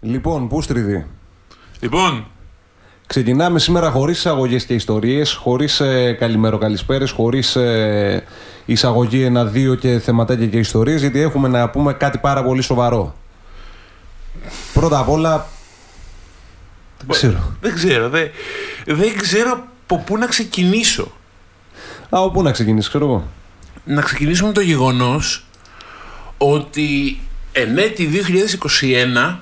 Λοιπόν, Πούστριδη. Λοιπόν, Ξεκινάμε σήμερα χωρίς εισαγωγές και ιστορίες, χωρίς ε, καλημέρο καλησπέρε, χωρίς ε, εισαγωγή ένα-δύο και θεματάκια και ιστορίες, γιατί έχουμε να πούμε κάτι πάρα πολύ σοβαρό. Πρώτα απ' όλα. Δεν ξέρω. δεν ξέρω. Δεν, δεν ξέρω από πού να ξεκινήσω. Α, πού να ξεκινήσεις, ξέρω εγώ. Να ξεκινήσουμε με το γεγονός ότι εν έτη 2021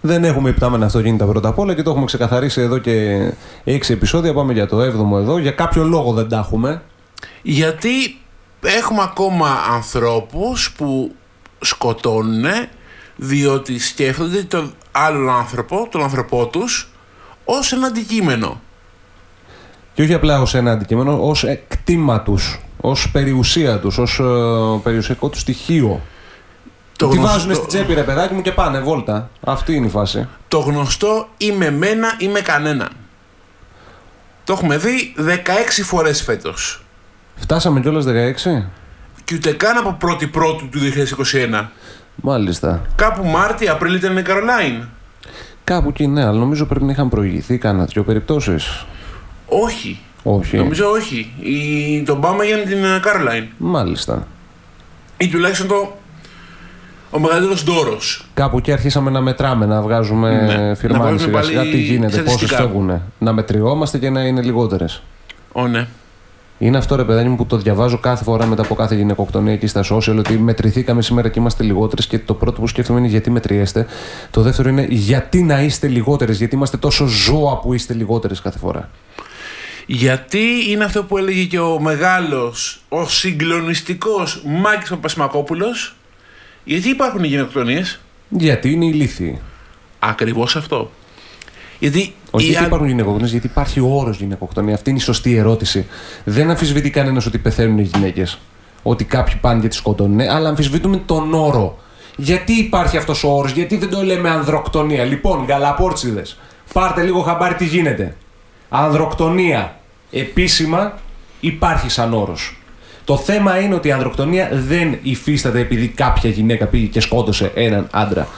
Δεν έχουμε υπτάμενα αυτοκίνητα πρώτα απ' όλα και το έχουμε ξεκαθαρίσει εδώ και 6 επεισόδια. Πάμε για το 7ο εδώ. Για κάποιο λόγο δεν τα έχουμε. γιατί έχουμε ακόμα ανθρώπους που σκοτώνουν διότι σκέφτονται τον άλλον άνθρωπο, τον άνθρωπό τους, ως ένα αντικείμενο. Και όχι απλά ως ένα αντικείμενο, ως κτήμα τους, ως περιουσία τους, ως ε, περιουσιακό του στοιχείο. Το Τη γνωστό- βάζουν στην τσέπη, ρε παιδάκι μου, και πάνε βόλτα. Αυτή είναι η φάση. Το γνωστό είμαι μένα ή με κανέναν. Το έχουμε δει 16 φορές φέτος. Φτάσαμε κιόλας 16. Και ούτε καν από 1η Πρώτου του 2021. Μάλιστα. Κάπου Μάρτι, Απρίλη ήταν η Καρολάιν. Κάπου εκεί ναι, αλλά νομίζω πρέπει να είχαν προηγηθεί κάνα δυο περιπτώσεις. Όχι. Όχι. Νομίζω όχι. Η... Τον πάμε για την ε, Καρολάιν. Μάλιστα. Ή τουλάχιστον το... ο μεγαλύτερος δώρο. Κάπου εκεί αρχίσαμε να μετράμε, να βγάζουμε Ναι. ναι. Να φιρμάνι βάζουμε σιγά σιγά πάλι τι γίνεται, πόσες στατιστικά. φεύγουν. Να μετριόμαστε και να είναι λιγότερες. Ω, ναι. Είναι αυτό ρε παιδάκι μου που το διαβάζω κάθε φορά μετά από κάθε γυναικοκτονία εκεί στα social ότι μετρηθήκαμε σήμερα και είμαστε λιγότερες. Και το πρώτο που σκέφτομαι είναι γιατί μετριέστε. Το δεύτερο είναι γιατί να είστε λιγότερες, γιατί είμαστε τόσο ζώα που είστε λιγότερες κάθε φορά. Γιατί είναι αυτό που έλεγε και ο μεγάλος, ο συγκλονιστικός Μάκης Παπασημακόπουλος; Γιατί υπάρχουν οι γενοκτονίες. Γιατί είναι ηλίθιοι. Ακριβώς αυτό. Γιατί Όχι η γιατί α- υπάρχουν γυναικοκτονίες, γιατί υπάρχει ο όρος γυναικοκτονία. Αυτή είναι η σωστή ερώτηση. Δεν αμφισβητεί κανένας ότι πεθαίνουν οι γυναίκες. Ότι κάποιοι πάνε και τις σκοτώνουν, ναι, αλλά αμφισβητούμε τον όρο. Γιατί υπάρχει αυτός ο όρος, γιατί δεν το λέμε ανδροκτονία; Λοιπόν, γαλαπόρτσιδε, πάρτε λίγο χαμπάρι τι γίνεται. Ανδροκτονία επίσημα υπάρχει σαν όρος. Το θέμα είναι ότι η ανδροκτονία δεν υφίσταται επειδή κάποια γυναίκα πήγε και σκότωσε έναν άντρα.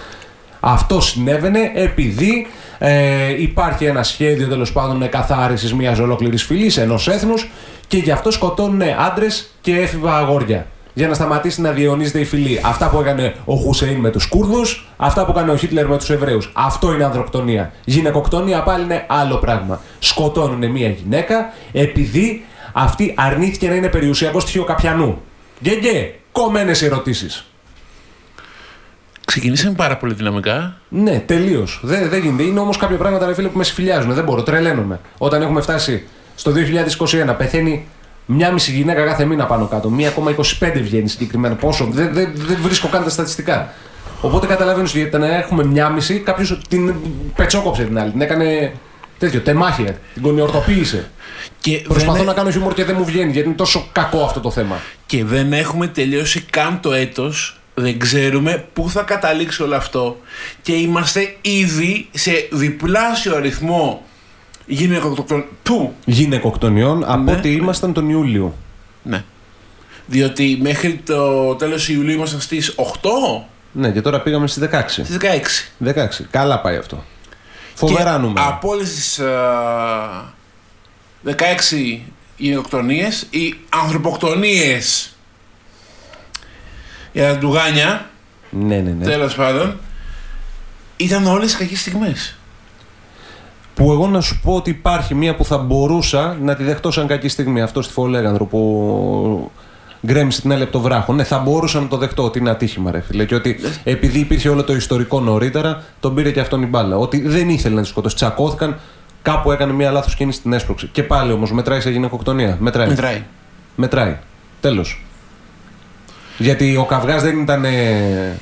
Αυτό συνέβαινε επειδή ε, υπάρχει ένα σχέδιο τέλος πάντων καθάρισης μιας ολόκληρης φυλής, ενός έθνους και γι' αυτό σκοτώνουν άντρες και έφηβα αγόρια. Για να σταματήσει να διαιωνίζεται η φυλή. Αυτά που έκανε ο Χουσέιν με τους Κούρδους, αυτά που έκανε ο Χίτλερ με τους Εβραίους. Αυτό είναι ανδροκτονία. Γυναικοκτονία πάλι είναι άλλο πράγμα. Σκοτώνουν μια γυναίκα επειδή αυτή αρνήθηκε να είναι περιουσιακός στοιχείο καπιανού. Γκέγκε, κομμένες ερωτήσεις. ξεκινήσαμε πάρα πολύ δυναμικά. Ναι, τελείως. Δεν, δεν γίνεται. Είναι όμως κάποια πράγματα ρε φίλε, που με συμφιλιάζουν. Δεν μπορώ, τρελαίνομαι. Όταν έχουμε φτάσει στο 2021, πεθαίνει μια μισή γυναίκα κάθε μήνα πάνω κάτω. 1,25 βγαίνει συγκεκριμένα. Πόσο, δεν, δεν, δεν βρίσκω καν τα στατιστικά. Οπότε καταλαβαίνω ότι για να έχουμε μια μισή, κάποιος την πετσόκοψε την άλλη. Την έκανε τέτοιο, τεμάχια. Την κονιορτοποίησε. Και Προσπαθώ δεν, να κάνω χιούμορ και δεν μου βγαίνει γιατί είναι τόσο κακό αυτό το θέμα. και δεν έχουμε τελειώσει καν το έτος. Δεν ξέρουμε πού θα καταλήξει όλο αυτό. Και είμαστε ήδη σε διπλάσιο αριθμό γυναικοκτονιών. Του. Γυναικοκτονιών από Ναι. ό,τι ήμασταν τον Ιούλιο. Ναι. Διότι μέχρι το τέλος Ιουλίου ήμασταν στις 8, Ναι, και τώρα πήγαμε στις 16. στις 16. 16. Καλά πάει αυτό. Φοβερά Και νούμερα. Από όλες τις 16 γενοκτονίες, οι ανθρωποκτονίες για τα ντουγάνια, Ναι, ναι, ναι. τέλος πάντων, ήταν όλες κακές στιγμές. Που εγώ να σου πω ότι υπάρχει μία που θα μπορούσα να τη δεχτώ σαν κακή στιγμή. Αυτό στη Φολέγανδρο που γκρέμισε την άλλη από το βράχο. Ναι, θα μπορούσα να το δεχτώ ότι είναι ατύχημα, ρε φίλε. Και ότι επειδή υπήρχε όλο το ιστορικό νωρίτερα, τον πήρε και αυτόν η μπάλα. Ότι δεν ήθελε να τη σκοτώσει. Τσακώθηκαν, κάπου έκανε μία λάθος κίνηση στην έσπρωξη. Και πάλι όμως μετράει σε γυναικοκτονία. Μετράει. Μετράει. Μετράει. Τέλος. Γιατί ο καυγάς δεν ήταν. ε,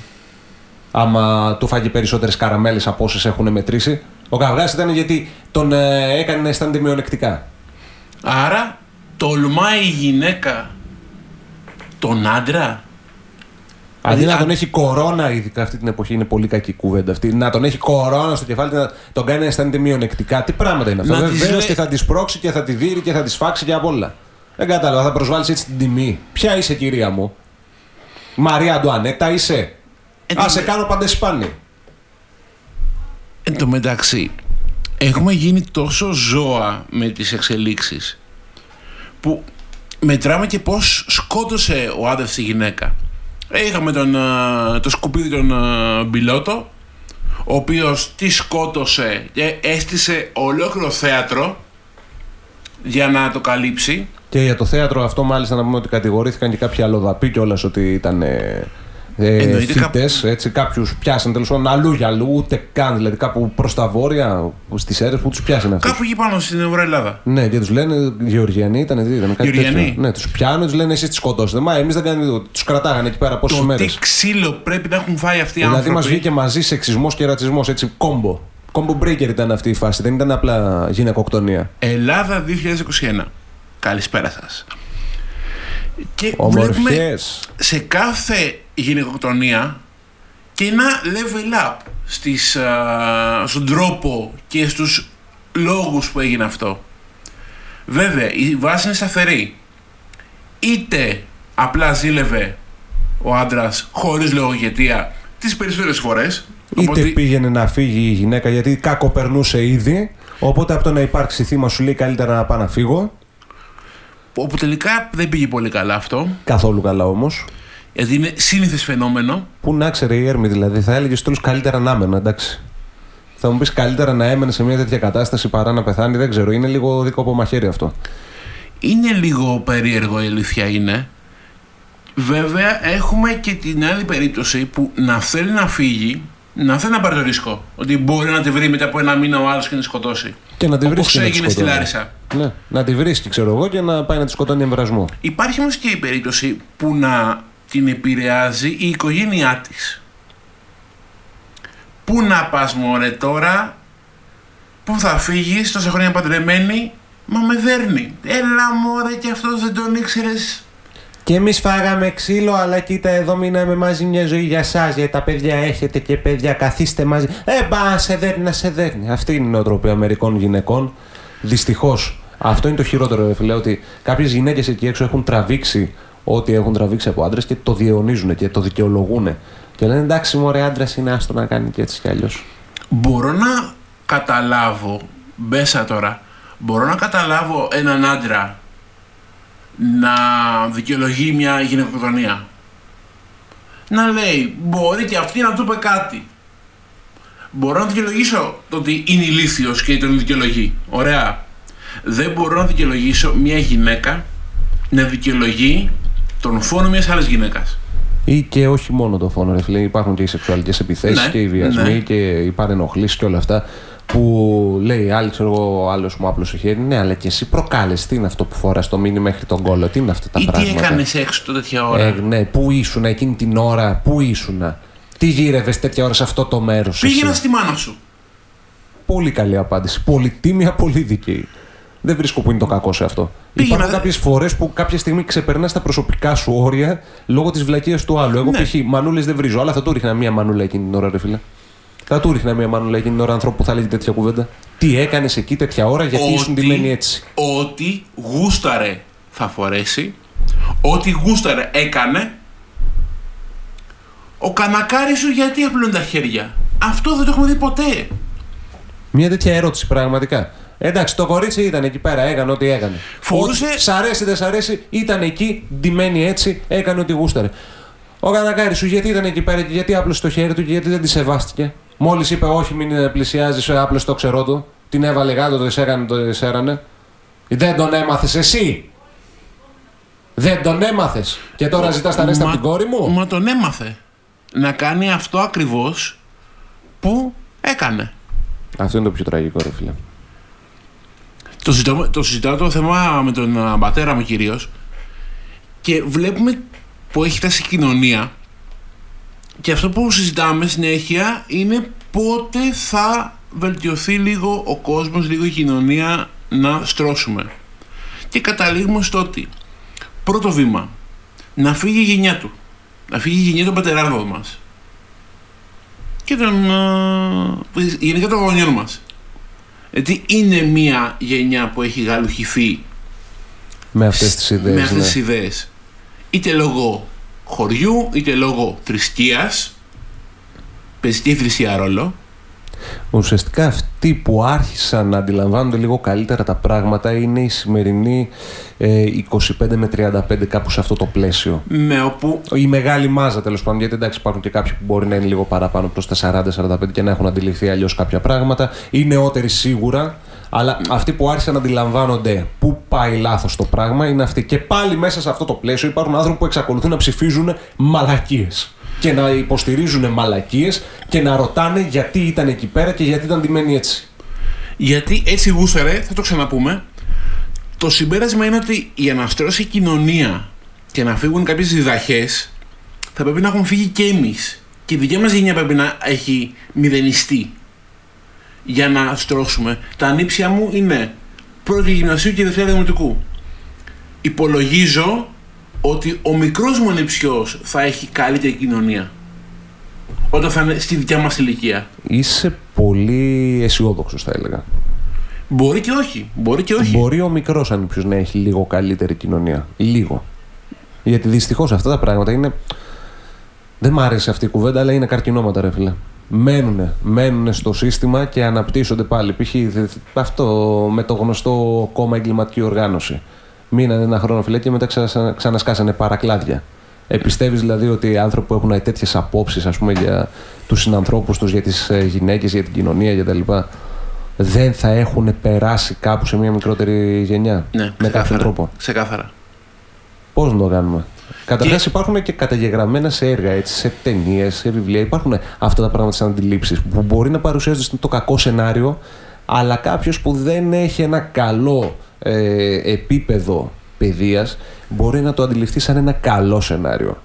άμα του φάγει περισσότερες καραμέλες από όσες έχουν μετρήσει. Ο καυγάς ήταν γιατί τον ε, έκανε να αισθάνεται μειονεκτικά. Άρα τολμάει η γυναίκα τον άντρα; Αντί Δηλαδή, να τον αν- έχει κορώνα, ειδικά αυτή την εποχή είναι πολύ κακή κουβέντα αυτή, να τον έχει κορώνα στο κεφάλι και να τον κάνει να αισθάνεται μειονεκτικά. Τι πράγματα είναι αυτά. Να της Βεβαίως λέει- και θα της σπρώξει και θα τη δείρει και θα της σφάξει και απ' όλα. Δεν κατάλαβα, θα προσβάλλεις έτσι την τιμή. Ποια είσαι, κυρία μου; Μαρία Αντουανέτα είσαι; Εν Α, τω σε με- κάνω παντεσπάνι. Εν τω μεταξύ, έχουμε γίνει τόσο ζώα με τις εξελίξεις που μετράμε και πώς σκότωσε ο άντρας τη γυναίκα. Ε, Είχαμε τον, α, το σκουπίδι τον α, Μπιλότο, ο οποίος τη σκότωσε και έστησε ολόκληρο θέατρο για να το καλύψει. Και για το θέατρο αυτό, μάλιστα, να πούμε ότι κατηγορήθηκαν και κάποιοι αλλοδαποί κιόλας ότι ήταν. Ε, ε, Εννοείται φοιτές, έτσι, κάποιους πιάσαν τέλος πάντων αλλού για αλλού, ούτε καν δηλαδή κάπου προς τα βόρεια, στις αίρες που τους πιάσανε αυτούς. Κάπου εκεί πάνω στην Ευρώ Ελλάδα. Ναι, και τους λένε Γεωργιανοί ήταν, τι ήταν κάτι Γεωργιανοί. τέτοιο. Ναι, τους πιάνουν, τους λένε εσείς τις σκοτώσετε. Μα εμείς δεν κάνουμε τίποτα. Τους κρατάγανε εκεί πέρα πόσες Το μέρες. τι ξύλο πρέπει να έχουν φάει αυτοί οι Δηλαδή άνθρωποι. μας βγήκε μαζί σεξισμός και ρατσισμός, έτσι κόμπο. Κόμπο breaker ήταν αυτή η φάση, δεν ήταν απλά γυναικοκτονία. Ελλάδα 2021. Καλησπέρα σας. Και βλέπουμε Ομορφιέ. σε κάθε γυναικοκτονία και ένα level up στις, α, στον τρόπο και στους λόγους που έγινε αυτό. Βέβαια, η βάση είναι σταθερή. Είτε απλά ζήλευε ο άντρας χωρίς λογοκαιτία τις περισσότερες φορές. Είτε οπότε- πήγαινε να φύγει η γυναίκα γιατί κάκο περνούσε ήδη. Οπότε από το να υπάρξει θύμα σου λέει καλύτερα να πάω να φύγω. Όπου τελικά δεν πήγε πολύ καλά αυτό, Καθόλου καλά όμως. γιατί είναι σύνηθες φαινόμενο. Πού να ξέρει η Έρμη δηλαδή, θα έλεγε τέλο καλύτερα να έμενα, εντάξει. Θα μου πεις καλύτερα να έμενε σε μια τέτοια κατάσταση παρά να πεθάνει, δεν ξέρω. Είναι λίγο δικό από μαχαίρι αυτό. Είναι λίγο περίεργο η αλήθεια είναι. Βέβαια έχουμε και την άλλη περίπτωση που να θέλει να φύγει, να θέλει να πάρει το ρίσκο. Ότι μπορεί να τη βρει μετά από ένα μήνα ο άλλος και να τη σκοτώσει. Και να τη Όπως βρίσκει. να τη έγινε στη σκοτώνει. Λάρισα; Ναι, να τη βρίσκει, ξέρω εγώ, και να πάει να της σκοτώνει εμβρασμό. Υπάρχει όμως και η περίπτωση που να την επηρεάζει η οικογένειά της. Πού να πας μωρέ τώρα, πού θα φύγεις τόσα χρόνια παντρεμένη, μα με δέρνει. Έλα μωρέ και αυτός δεν τον ήξερες. Και εμείς φάγαμε ξύλο, αλλά κοίτα εδώ μείναμε μαζί μια ζωή για εσάς. Γιατί τα παιδιά έχετε και παιδιά, καθίστε μαζί. Ε, μπα, σε δέρνει, να σε δέρνει. Αυτή είναι η νοοτροπία μερικών γυναικών. Δυστυχώς. Αυτό είναι το χειρότερο, ρε φίλε, ότι κάποιες γυναίκες εκεί έξω έχουν τραβήξει ό,τι έχουν τραβήξει από άντρες και το διαιωνίζουν και το δικαιολογούν. Και λένε εντάξει, μωρέ, άντρας είναι άστο να κάνει και έτσι κι αλλιώς. Μπορώ να καταλάβω, μπέσα τώρα, μπορώ να καταλάβω έναν άντρα να δικαιολογεί μια γυναικοκτονία. Να λέει, μπορεί και αυτή να του είπε κάτι. Μπορώ να δικαιολογήσω το ότι είναι ηλίθιος και τον δικαιολογεί. Ωραία. Δεν μπορώ να δικαιολογήσω μια γυναίκα να δικαιολογεί τον φόνο μιας άλλης γυναίκας. Ή και όχι μόνο το φόνο, ρε φίλε. Υπάρχουν και οι σεξουαλικές επιθέσεις Ναι, και οι βιασμοί ναι. και οι παρενοχλήσεις και όλα αυτά. Που λέει άλλη, ξέρω εγώ, ο άλλος μου άπλωσε χέρι. Ναι, αλλά και εσύ προκάλεσε. Τι είναι αυτό που φοράς το μήνυμα μέχρι τον κόλλο, τι είναι αυτά τα Ή τι πράγματα; έκανες έξω το τέτοια ώρα; Ε, ναι, πού ήσουν εκείνη την ώρα, πού ήσουν. Τι γύρευες τέτοια ώρα σε αυτό το μέρος. Πήγαινα στη μάνα σου. Πολύ καλή απάντηση. Πολύ τίμια, πολύ δίκαιη. Δεν βρίσκω που είναι το κακό σε αυτό. Πήγαινα, Υπάρχουν δε- κάποιες φορές που κάποια στιγμή ξεπερνάς τα προσωπικά σου όρια λόγω της βλακείας του άλλου. Εγώ Ναι. π.χ. μανούλες δεν βρίζω, αλλά θα του ρίχνα μία μανούλα εκείνη την ώρα, ρε φίλε. Θα του ρίχνα μία μανούλα εκείνη την ώρα ανθρώπου που θα λέγει τέτοια κουβέντα. Τι έκανες εκεί τέτοια ώρα, γιατί ήσουν ντυμένη έτσι; Ό,τι γούσταρε θα φορέσει, ό,τι γούσταρε έκανε. Ο κανακάρι σου γιατί απλώνει τα χέρια; Αυτό δεν το έχουμε δει ποτέ. Μια τέτοια ερώτηση πραγματικά. Εντάξει, το κορίτσι ήταν εκεί πέρα, έκανε ό,τι έκανε. Φορούσε- Ό,τι Σ' αρέσει, δεν σ' αρέσει, ήταν εκεί, ντυμένη έτσι, έκανε ό,τι γούσταρε. Ο Κανακάρη σου γιατί ήταν εκεί πέρα και γιατί άπλωσε το χέρι του και γιατί δεν τη σεβάστηκε; Μόλις είπε, Όχι, μην πλησιάζεις, άπλωσε το ξερό του. Την έβαλε γάτο, το της έκανε, το της έρανε. Δεν τον έμαθες εσύ. Δεν τον έμαθες. Και τώρα ζητάς τα ρέστα από την κόρη μου. Μα τον έμαθε. Να κάνει αυτό ακριβώς που έκανε. Αυτό είναι το πιο τραγικό, ρε φίλε. Το συζητάω, το συζητάω το θέμα με τον α, πατέρα μου κυρίως και βλέπουμε που έχει φτάσει η κοινωνία και αυτό που συζητάμε συνέχεια είναι πότε θα βελτιωθεί λίγο ο κόσμος, λίγο η κοινωνία να στρώσουμε. Και καταλήγουμε στο ότι πρώτο βήμα να φύγει η γενιά του, να φύγει η γενιά των πατεράδων μας και των, α, γενικά των γονιών μας. Γιατί είναι μια γενιά που έχει γαλουχηθεί Με αυτές τις ιδέες. με αυτές τις ιδέες. Είτε λόγω χωριού, είτε λόγω θρησκείας, Παίζει και η θρησκεία ρόλο. Ουσιαστικά αυτοί που άρχισαν να αντιλαμβάνονται λίγο καλύτερα τα πράγματα είναι οι σημερινοί ε, 25 με 35 κάπου σε αυτό το πλαίσιο. Ναι, όπου Η μεγάλη μάζα τέλος πάντων, γιατί εντάξει υπάρχουν και κάποιοι που μπορεί να είναι λίγο παραπάνω προς τα 40-45 και να έχουν αντιληφθεί αλλιώς κάποια πράγματα. Οι νεότεροι σίγουρα, αλλά αυτοί που άρχισαν να αντιλαμβάνονται πού πάει λάθος το πράγμα είναι αυτοί. Και πάλι μέσα σε αυτό το πλαίσιο υπάρχουν άνθρωποι που εξακολουθούν να ψηφίζουν μαλακίες. Και να υποστηρίζουν μαλακίες και να ρωτάνε γιατί ήταν εκεί πέρα και γιατί ήταν ντυμένοι έτσι. Γιατί έτσι γούστερε, θα το ξαναπούμε. Το συμπέρασμα είναι ότι για να στρώσει η κοινωνία και να φύγουν κάποιες διδαχές, θα πρέπει να έχουν φύγει και εμείς. Και η δικιά μας γενιά πρέπει να έχει μηδενιστεί. Για να στρώσουμε. Τα ανήψια μου είναι πρώτη γυμνασίου και δευτέρα δημοτικού. Υπολογίζω ότι ο μικρός μου ανιψιός θα έχει καλύτερη κοινωνία. Όταν θα είναι στη δικιά μας ηλικία. Είσαι πολύ αισιόδοξος, θα έλεγα. Μπορεί και όχι. Μπορεί και όχι. Μπορεί ο μικρός ανήψιος να έχει λίγο καλύτερη κοινωνία. Λίγο. Γιατί δυστυχώς αυτά τα πράγματα είναι. Δεν μ' άρεσε αυτή η κουβέντα, αλλά είναι καρκινόματα, ρε φίλε. Μένουνε, μένουνε στο σύστημα και αναπτύσσονται πάλι. Π.χ. δε- αυτό με το γνωστό κόμμα εγκληματική οργάνωση. Μείνανε ένα χρόνο φίλε και μετά ξανα, ξανασκάσανε παρακλάδια. Επιστεύεις δηλαδή ότι οι άνθρωποι που έχουν τέτοιες απόψεις, ας πούμε, για τους συνανθρώπους τους, για τις γυναίκες, για την κοινωνία κτλ. Δεν θα έχουν περάσει κάπου σε μια μικρότερη γενιά. Ναι, με ξεκάθαρα. κάποιο τρόπο; Ξεκάθαρα. Πώς να το κάνουμε; Καταρχάς Και- υπάρχουν και καταγεγραμμένα σε έργα, έτσι, σε ταινίες, σε βιβλία. Υπάρχουν αυτά τα πράγματα σαν αντιλήψεις που μπορεί να παρουσιάζονται στο το κακό σενάριο, αλλά κάποιος που δεν έχει ένα καλό ε, επίπεδο παιδείας μπορεί να το αντιληφθεί σαν ένα καλό σενάριο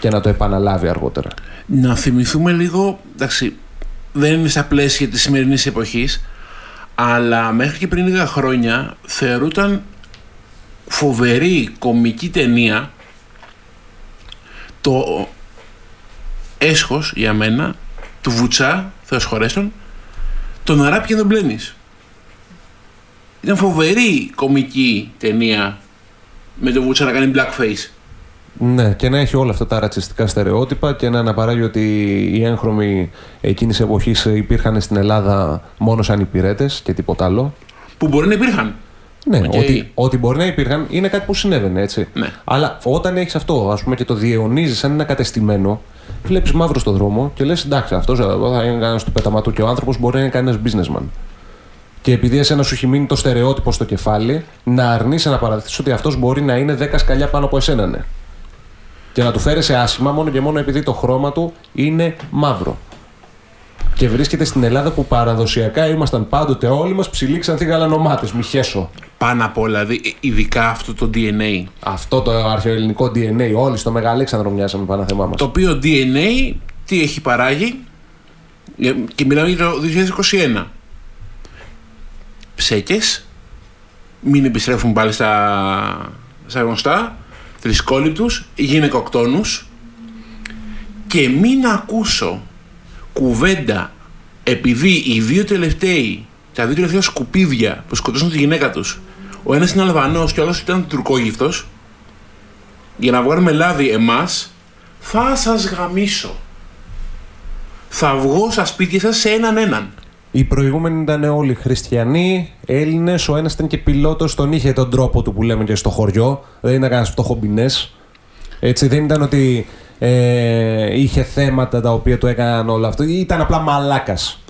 και να το επαναλάβει αργότερα. Να θυμηθούμε λίγο, εντάξει, δεν είναι στα πλαίσια της σημερινής εποχής, αλλά μέχρι και πριν λίγα χρόνια θεωρούταν φοβερή κομική ταινία το έσχος για μένα του Βουτσά, Θεός χωρέστον, τον Αράπη και τον Μπλένης. Ήταν φοβερή κομική ταινία με τον Βουτσά να κάνει blackface. Ναι, και να έχει όλα αυτά τα ρατσιστικά στερεότυπα και να αναπαράγει ότι οι έγχρωμοι εκείνης εποχής υπήρχαν στην Ελλάδα μόνο σαν υπηρέτες και τίποτα άλλο. Που μπορεί να υπήρχαν. Ναι, Οκ. ότι, ότι μπορεί να υπήρχαν είναι κάτι που συνέβαινε έτσι. Ναι. Αλλά όταν έχεις αυτό, ας πούμε, και το διαιωνίζεις σαν ένα κατεστημένο, βλέπεις μαύρος στο δρόμο και λες: Εντάξει, αυτός θα είναι κανένας του πεταματού και ο άνθρωπος μπορεί να είναι κανένας businessman. Και επειδή εσένα σου έχει μείνει το στερεότυπο στο κεφάλι, να αρνείσαι να παραδεχθείς ότι αυτός μπορεί να είναι 10 σκαλιά πάνω από εσένα, ναι. Και να του φέρεσαι άσχημα μόνο και μόνο επειδή το χρώμα του είναι μαύρο. Και βρίσκεται στην Ελλάδα που παραδοσιακά ήμασταν πάντοτε όλοι μας ψηλοί ξανθοί γαλανομάτες. Μη χέσω. Πάνω απ' όλα, δη- ειδικά αυτό το DNA. Αυτό το αρχαιοελληνικό DNA, όλοι στο Μεγαλέξανδρο μοιάζαμε πάνω θεμά μας. Το οποίο DNA τι έχει παράγει; Ε, και μιλάμε για το 2021. Ψέκες, μην επιστρέφουν πάλι στα, στα γνωστά, θρησκόληπτους, γυναικοκτόνους και μην ακούσω κουβέντα επειδή οι δύο τελευταίοι, τα δύο τελευταία σκουπίδια που σκοτώσαν τη γυναίκα τους, ο ένας είναι Αλβανός και ο άλλος ήταν τουρκόγυφτος, για να βγάλουμε λάδι εμάς, θα σας γαμίσω. Θα βγω στα σπίτια σας σε έναν έναν. Οι προηγούμενοι ήταν όλοι χριστιανοί, Έλληνες. Ο ένας ήταν και πιλότος, τον είχε τον τρόπο του που λέμε και στο χωριό. Δεν ήταν κανένας φτωχομπινές. Έτσι, δεν ήταν ότι ε, είχε θέματα τα οποία του έκαναν όλο αυτό. Ήταν απλά μαλάκας.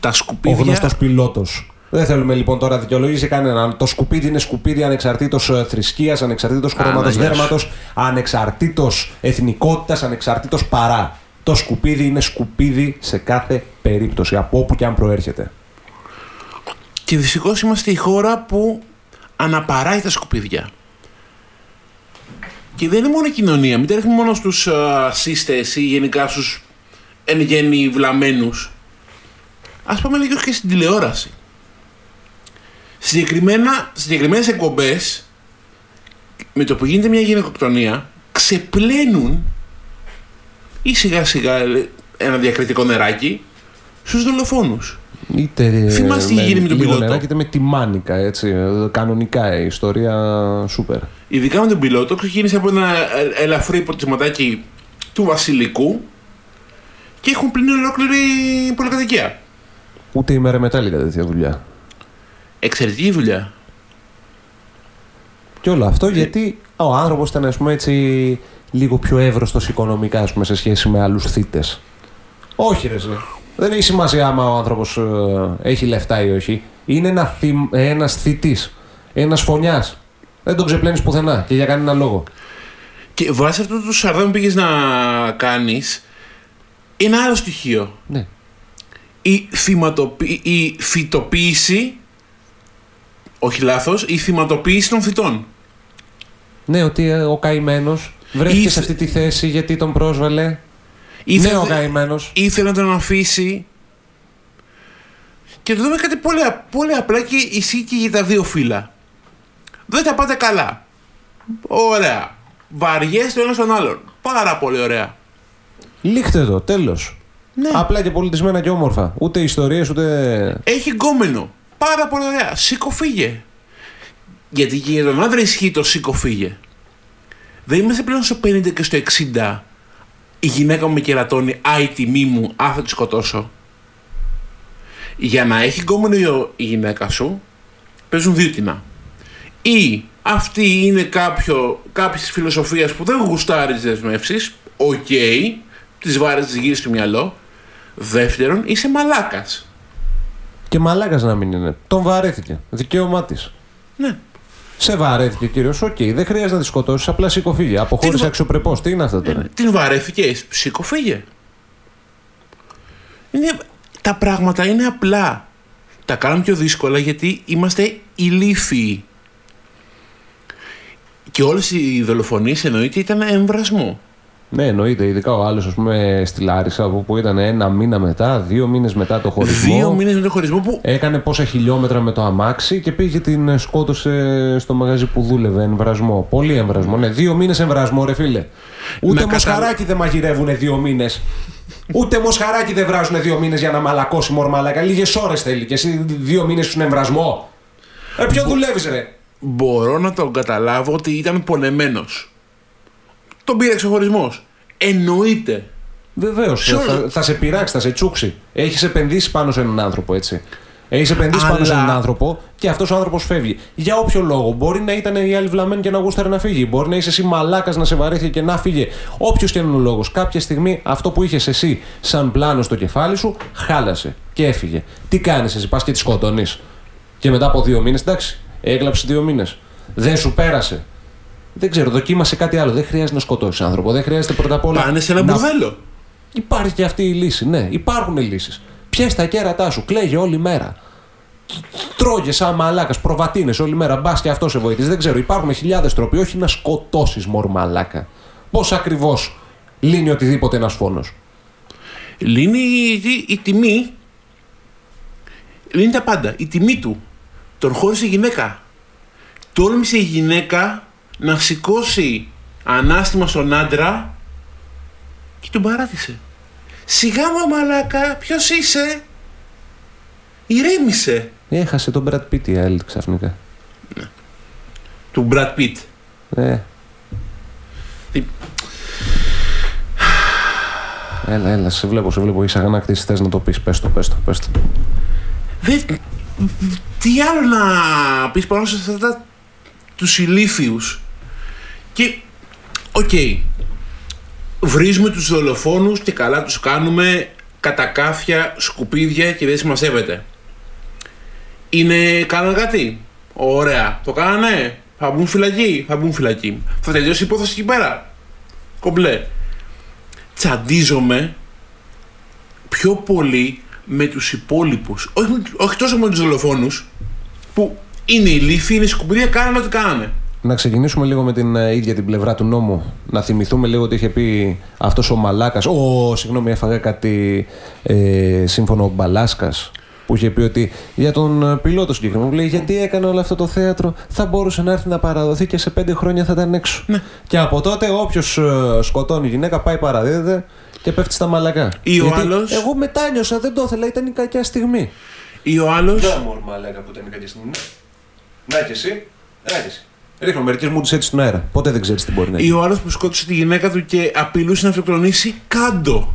Τα Ο σκουπίδια... γνωστός πιλότος. Δεν θέλουμε λοιπόν τώρα δικαιολογήσει κανέναν. Το σκουπίδι είναι σκουπίδι ανεξαρτήτως θρησκείας, ανεξαρτήτως χρώματος Αναγκαίος. δέρματος, ανεξαρτήτως εθνικότητας, ανεξαρτήτως παρά. Το σκουπίδι είναι σκουπίδι σε κάθε περίπτωση, από όπου και αν προέρχεται. Και δυστυχώς είμαστε η χώρα που αναπαράει τα σκουπίδια. Και δεν είναι μόνο η κοινωνία. Μην τα ρίχνουμε μόνο στους α, σύστες ή γενικά στους εν γέννη βλαμμένους. Ας πάμε λίγο και στην τηλεόραση. Συγκεκριμένα, συγκεκριμένες εκπομπές με το που γίνεται μια γυναικοκτονία ξεπλένουν ή σιγά σιγά ε, ένα διακριτικό νεράκι στους δολοφόνους. Είτε Θυμάστε τι γίνει με τον λίγο πιλότο; νεράκι, είτε με τη μάνικα, έτσι. ε, Κανονικά η ιστορία σούπερ. Ειδικά με τον πιλότο, ξεκίνησε από ένα ε, ελαφρύ υποτισματάκι του Βασιλικού και έχουν πλύνει ολόκληρη πολυκατοικία. Ούτε η μέρα μετά λίγα τέτοια δουλειά. Εξαιρετική δουλειά. Και όλο αυτό γιατί ο άνθρωπος ήταν, ας πούμε, έτσι λίγο πιο εύρωστος οικονομικά, ας πούμε, σε σχέση με άλλους θήτες. Όχι, ρε. ζε. Δεν έχει σημασία άμα ο άνθρωπος έχει λεφτά ή όχι. Είναι ένα θη, ένας θητής, ένας φωνιάς. Δεν τον ξεπλένεις πουθενά και για κανένα λόγο. Και βάσει αυτό το σαρδάμ που πήγες να κάνεις, είναι άλλο στοιχείο. Ναι. Η, θυματοποι... η φυτοποίηση. Όχι λάθος, η θυματοποίηση των φυτών. Ναι, ότι ε, ο καημένος βρέθηκε Ήθε- σε αυτή τη θέση γιατί τον πρόσβαλε. Ήθελε, Ναι, ο καημένος. ήθελε να τον αφήσει. Και το δούμε κάτι πολύ, α- πολύ απλά και ισχύει και για τα δύο φύλλα. Δεν τα πάτε καλά. Ωραία. Βαριέστε ο ένας τον άλλον. Πάρα πολύ ωραία. Λίχτε το, τέλος. Ναι. Απλά και πολιτισμένα και όμορφα. Ούτε ιστορίες, ούτε. Έχει γκόμενο. Πάρα πολύ ωραία. Σήκω φύγε. Γιατί και για τον άντρα ισχύει το σήκω φύγε. Δεν είμαστε πλέον στο 50 και στο 60. Η γυναίκα μου με κερατώνει, α η τιμή μου, α θα τη σκοτώσω. Για να έχει γκόμενο η- η γυναίκα σου, παίζουν δύο τινά. Ή αυτή είναι κάποιο, κάποιες φιλοσοφίας που δεν γουστάρεις τις δεσμεύσεις, οκ, τις βάρεσε της γυναίκας στο μυαλό. Δεύτερον, είσαι μαλάκας. Και μαλάκας να μην είναι. Τον βαρέθηκε. Δικαίωμά της. Ναι. Σε βαρέθηκε, κύριος. Οκ, δεν χρειάζεται να τη σκοτώσεις. Απλά σήκω φύγε. Αποχώρησε βα- αξιοπρεπώς. Τι είναι αυτό τώρα; Την βαρέθηκε, σήκω φύγε. Είναι, τα πράγματα είναι απλά. Τα κάνουμε πιο δύσκολα γιατί είμαστε ηλίθιοι. Και όλες οι δολοφονίες εννοείται ήταν εν βρασμώ. Ναι, εννοείται. Ειδικά ο άλλος, ας πούμε, στη Λάρισα, που, που ήταν ένα μήνα μετά, δύο μήνες μετά το χωρισμό. Δύο μήνες με το χωρισμό που Έκανε πόσα χιλιόμετρα με το αμάξι και πήγε την ε, σκότωσε στο μαγαζί που δούλευε. Εμβρασμό. Πολύ εμβρασμό. Ναι, δύο μήνες εμβρασμό, ρε φίλε. Ούτε κατα- μοσχαράκι δεν μαγειρεύουν δύο μήνες. Ούτε μοσχαράκι δεν βράζουν δύο μήνες για να μαλακώσει μορμαλάκα. Λίγες ώρες θέλει. Και εσύ δύο μήνες στον εμβρασμό. Ε, ποιο δουλεύεις, ρε; Μπορώ να τον καταλάβω ότι ήταν πονεμένος. Τον πήρε ξεχωρισμός. Εννοείται. Βεβαίως. Σε όλο- Θα, θα σε πειράξει, θα σε τσούξει. Έχεις επενδύσει πάνω σε έναν άνθρωπο, έτσι. Έχεις επενδύσει πάνω σε Αλλά- έναν άνθρωπο και αυτός ο άνθρωπος φεύγει. Για όποιο λόγο. Μπορεί να ήταν η άλλη βλαμμένη και να γούσταρε να φύγει. Μπορεί να είσαι εσύ μαλάκας να σε βαρέθηκε και να φύγει. Όποιος και είναι ο λόγος. Κάποια στιγμή αυτό που είχες εσύ σαν πλάνο στο κεφάλι σου χάλασε και έφυγε. Τι κάνεις εσύ, πας και τη σκοτώνεις. Και μετά από δύο μήνες, εντάξει, έγλαψε δύο μήνες. Δεν σου πέρασε. Δεν ξέρω, δοκίμασε κάτι άλλο. Δεν χρειάζεται να σκοτώσεις άνθρωπο. Δεν χρειάζεται πρώτα απ' όλα. Πάνε σε ένα να μπουρδέλο. Υπάρχει και αυτή η λύση, ναι. Υπάρχουν λύσεις. Πιες τα κέρατά σου, κλαίγε όλη μέρα. Τρώγε σαν μαλάκας, προβατίνες όλη μέρα. Μπας και αυτό σε βοηθήσει. Δεν ξέρω, υπάρχουν χιλιάδες τρόποι, όχι να σκοτώσεις μωρ μαλάκα. Πώς ακριβώς λύνει οτιδήποτε ένας φόνος; Λύνει η, η- η τιμή. Λύνει τα πάντα. Η τιμή του. Τον χώρισε η γυναίκα. Τόλμησε η γυναίκα να σηκώσει ανάστημα στον άντρα και τον παράτησε. Σιγά μου μαλάκα, ποιος είσαι; Ηρέμησε. Έχασε τον Brad Pitt η άλλη ξαφνικά. Του Brad Pitt. Ε. Τι- Έλα, έλα, σε βλέπω, σε βλέπω. Είσαι αγανάκτηση, θες να το πεις. Πες το, πες το, πες το. Δεν... Τι άλλο να πεις πάνω σε αυτά τα... τους ηλίθιους. Και, οκ, βρίζουμε τους δολοφόνους και καλά τους κάνουμε κατακάθια, σκουπίδια και δεν συμμαζεύεται. Είναι, κάνανε κάτι; Ωραία. Το κάνανε; Θα μπουν φυλακή; Θα μπουν φυλακή. Θα τελειώσει η υπόθεση εκεί πέρα. Κομπλέ. Τσαντίζομαι πιο πολύ με τους υπόλοιπους. Όχι, με- όχι τόσο με τους δολοφόνους, που είναι ηλίθιοι, είναι σκουπίδια, κάνανε ό,τι κάνανε. Να ξεκινήσουμε λίγο με την ε, ίδια την πλευρά του νόμου. Να θυμηθούμε λίγο ότι είχε πει αυτός ο Μαλάκας. Ω, συγγνώμη, έφαγα κάτι ε, σύμφωνο Μπαλάσκας. Που είχε πει ότι για τον ε, πιλότο συγκεκριμένο μου λέει γιατί έκανε όλο αυτό το θέατρο, θα μπορούσε να έρθει να παραδοθεί και σε πέντε χρόνια θα ήταν έξω. Ναι. Και από τότε όποιος σκοτώνει γυναίκα πάει παραδίδεται και πέφτει στα μαλακά. Ή ο Γιατί άλλος- Εγώ μετάνιωσα, δεν το ήθελα, ήταν η κακιά στιγμή. Ή ο άλλος, μωρ μαλάκα που ήταν η κακιά στιγμή. Να και εσύ, να και εσύ. Ρίχνω μερικές μου έτσι στον αέρα. Ποτέ δεν ξέρεις τι μπορεί να ή γίνει. ο άλλος που σκότωσε τη γυναίκα του και απειλούσε να αυτοκτονήσει, κάντο.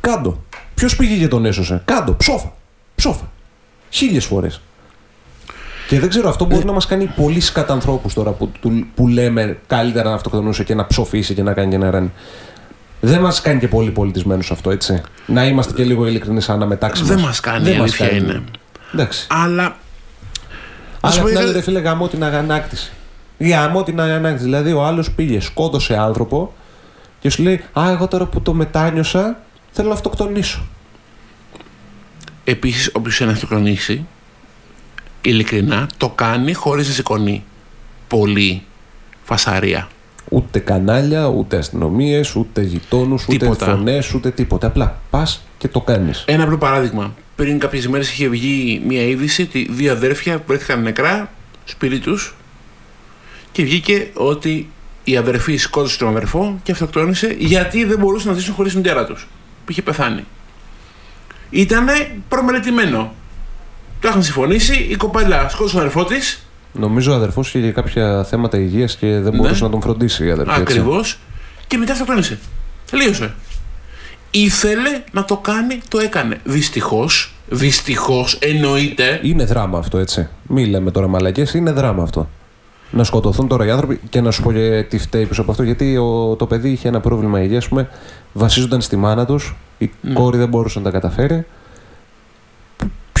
Κάντο. Ποιος πήγε και τον έσωσε; Κάντο. Ψόφα. Ψόφα. Χίλιες φορές. Και δεν ξέρω, αυτό μπορεί να μας κάνει πολύ σκατανθρώπου τώρα που, του- που λέμε καλύτερα να αυτοκτονούσε και να ψοφήσει και να κάνει και να ράνει. Δεν μας κάνει και πολύ πολιτισμένους αυτό, έτσι. Να είμαστε και λίγο ειλικρινεί αναμετάξιμοι. Δεν μας κάνει, η αλήθεια είναι. Εντάξει. Αλλά. Αλλά Ας απ' πω, την άλλη, είχα- ρε φίλε, γαμώ την αγανάκτηση. Γαμώ την αγανάκτηση. Δηλαδή, ο άλλος πήγε, σκότωσε άνθρωπο και σου λέει Α, εγώ τώρα που το μετάνιωσα, θέλω να αυτοκτονήσω. Επίσης, όποιος είναι αυτοκτονήσει, ειλικρινά το κάνει χωρίς να σηκώνει πολύ φασαρία. Ούτε κανάλια, ούτε αστυνομίες, ούτε γειτόνους, ούτε Τίποτα. φωνές, ούτε τίποτα. Απλά πας και το κάνεις. Ένα απλό παράδειγμα. Πριν κάποιες ημέρε είχε βγει μια είδηση ότι δύο αδέρφια βρέθηκαν νεκρά στο σπίτι τους και βγήκε ότι η αδερφή σκότωσε τον αδερφό και αυτοκτόνησε γιατί δεν μπορούσαν να ζήσουν χωρίς την μητέρα τους που είχε πεθάνει. Ήτανε προμελετημένο. Το είχαν συμφωνήσει, η κοπέλα σκότωσε τον αδερφό της, Νομίζω ο αδερφός είχε κάποια θέματα υγείας και δεν Ναι. μπορούσε να τον φροντίσει η αδερφή. έτσι. ακριβώς, και μετά αυτοκτόνησε. Τελείωσε. Ήθελε να το κάνει, το έκανε. Δυστυχώς, δυστυχώς εννοείται. Είναι δράμα αυτό, έτσι. Μη λέμε τώρα μαλακές, είναι δράμα αυτό. Να σκοτωθούν τώρα οι άνθρωποι και να σου πω και τι φταίει πίσω από αυτό. Γιατί ο, το παιδί είχε ένα πρόβλημα υγείας, ας πούμε, βασίζονταν στη μάνα τους, η Ναι. κόρη δεν μπορούσε να τα καταφέρει.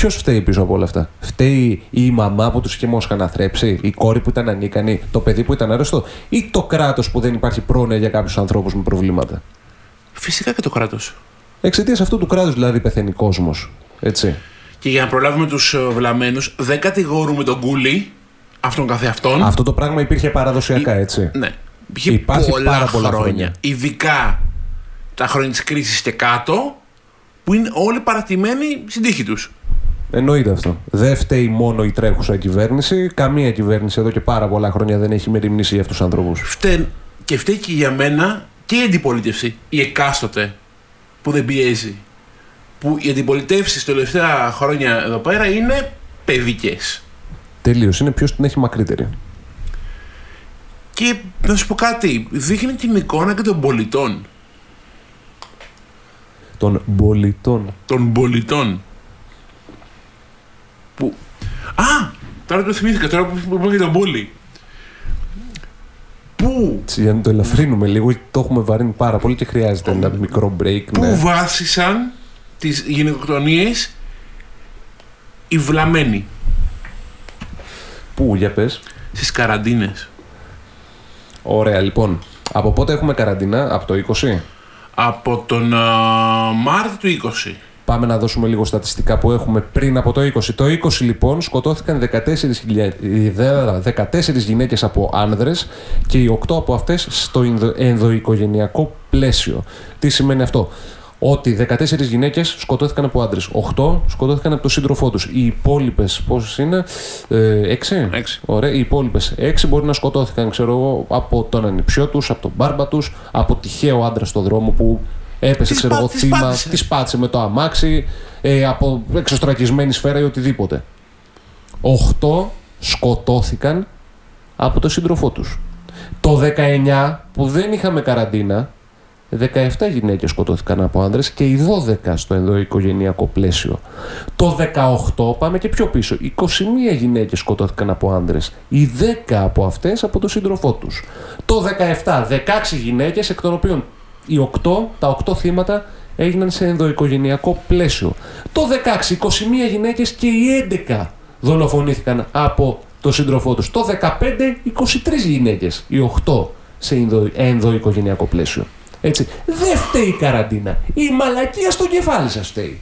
Ποιος φταίει πίσω από όλα αυτά; Φταίει η μαμά που τους είχε μοσχαναθρέψει, η κόρη που ήταν ανίκανη, το παιδί που ήταν άρρωστο, ή το κράτος που δεν υπάρχει πρόνοια για κάποιους ανθρώπους με προβλήματα; Φυσικά και το κράτος. Εξαιτίας αυτού του κράτους δηλαδή πεθαίνει κόσμος. Έτσι. Και για να προλάβουμε τους βλαμμένους, δεν κατηγορούμε τον κούλι, αυτόν καθεαυτόν. Αυτό το πράγμα υπήρχε παραδοσιακά, έτσι. Ναι. Είχε Υπάρχει πολλά, πάρα πολλά χρόνια. χρόνια. Ειδικά τα χρόνια της κρίσης και κάτω, που είναι όλοι παρατημένοι στην τύχη τους. Εννοείται αυτό. Δεν φταίει μόνο η τρέχουσα κυβέρνηση. Καμία κυβέρνηση εδώ και πάρα πολλά χρόνια δεν έχει μεριμνήσει για αυτούς τους ανθρώπους. Και φταίει και για μένα και η αντιπολίτευση, η εκάστοτε, που δεν πιέζει. Που οι αντιπολιτεύσεις τα τελευταία χρόνια εδώ πέρα είναι παιδικές. Τελείω. Είναι ποιος την έχει μακρύτερη. Και να σου πω κάτι, δείχνει την εικόνα και των πολιτών. Των πολιτών. Των πολιτών. Που... Α! Τώρα το θυμήθηκα, τώρα που είπα για τον πόλη. Πού, Έτσι, για να το ελαφρύνουμε λίγο, γιατί το έχουμε βαρύνει πάρα πολύ και χρειάζεται ένα μικρό break. πού Ναι. βάσισαν τις γυναικοκτονίες οι βλαμμένοι; Πού, για πες. στις καραντίνες. Ωραία, λοιπόν. Από πότε έχουμε καραντίνα, από το 20. Από τον α, Μάρτιο του 20. Πάμε να δώσουμε λίγο στατιστικά που έχουμε πριν από το 20. Το 20 λοιπόν σκοτώθηκαν 14, χιλια- ε, 14 γυναίκες από άνδρες και οι 8 από αυτές στο ενδο- ενδοοικογενειακό πλαίσιο. Τι σημαίνει αυτό; Ότι 14 γυναίκες σκοτώθηκαν από άντρες, 8 σκοτώθηκαν από τον σύντροφό τους. Οι υπόλοιπες πόσες είναι, ε, 6. Έξι. Ωραία, οι υπόλοιπες 6 μπορεί να σκοτώθηκαν, ξέρω εγώ, από τον ανιψιό τους, από τον μπάρμπα τους, από τυχαίο άντρα στο δρόμο που έπεσε, Τις ξέρω πά- εγώ, τις θύμα, πάτησε. της πάτησε με το αμάξι, ε, από εξωστρακισμένη σφαίρα ή οτιδήποτε. 8 σκοτώθηκαν από τον σύντροφό τους. Το 19 που δεν είχαμε καραντίνα, 17 γυναίκες σκοτώθηκαν από άνδρες και οι 12 στο ενδοοικογενειακό πλαίσιο. Το 18 πάμε και πιο πίσω. 21 γυναίκες σκοτώθηκαν από άνδρες. Οι 10 από αυτές από τον σύντροφό τους. Το 17 16 γυναίκες εκ των οποίων οι 8, τα 8 θύματα έγιναν σε ενδοοικογενειακό πλαίσιο. Το 16 21 γυναίκες και οι 11 δολοφονήθηκαν από τον σύντροφό τους. Το 15 23 γυναίκες, οι 8 σε ενδο, ενδοοικογενειακό πλαίσιο. Έτσι. Δεν φταίει η καραντίνα. Η μαλακία στο κεφάλι σας φταίει.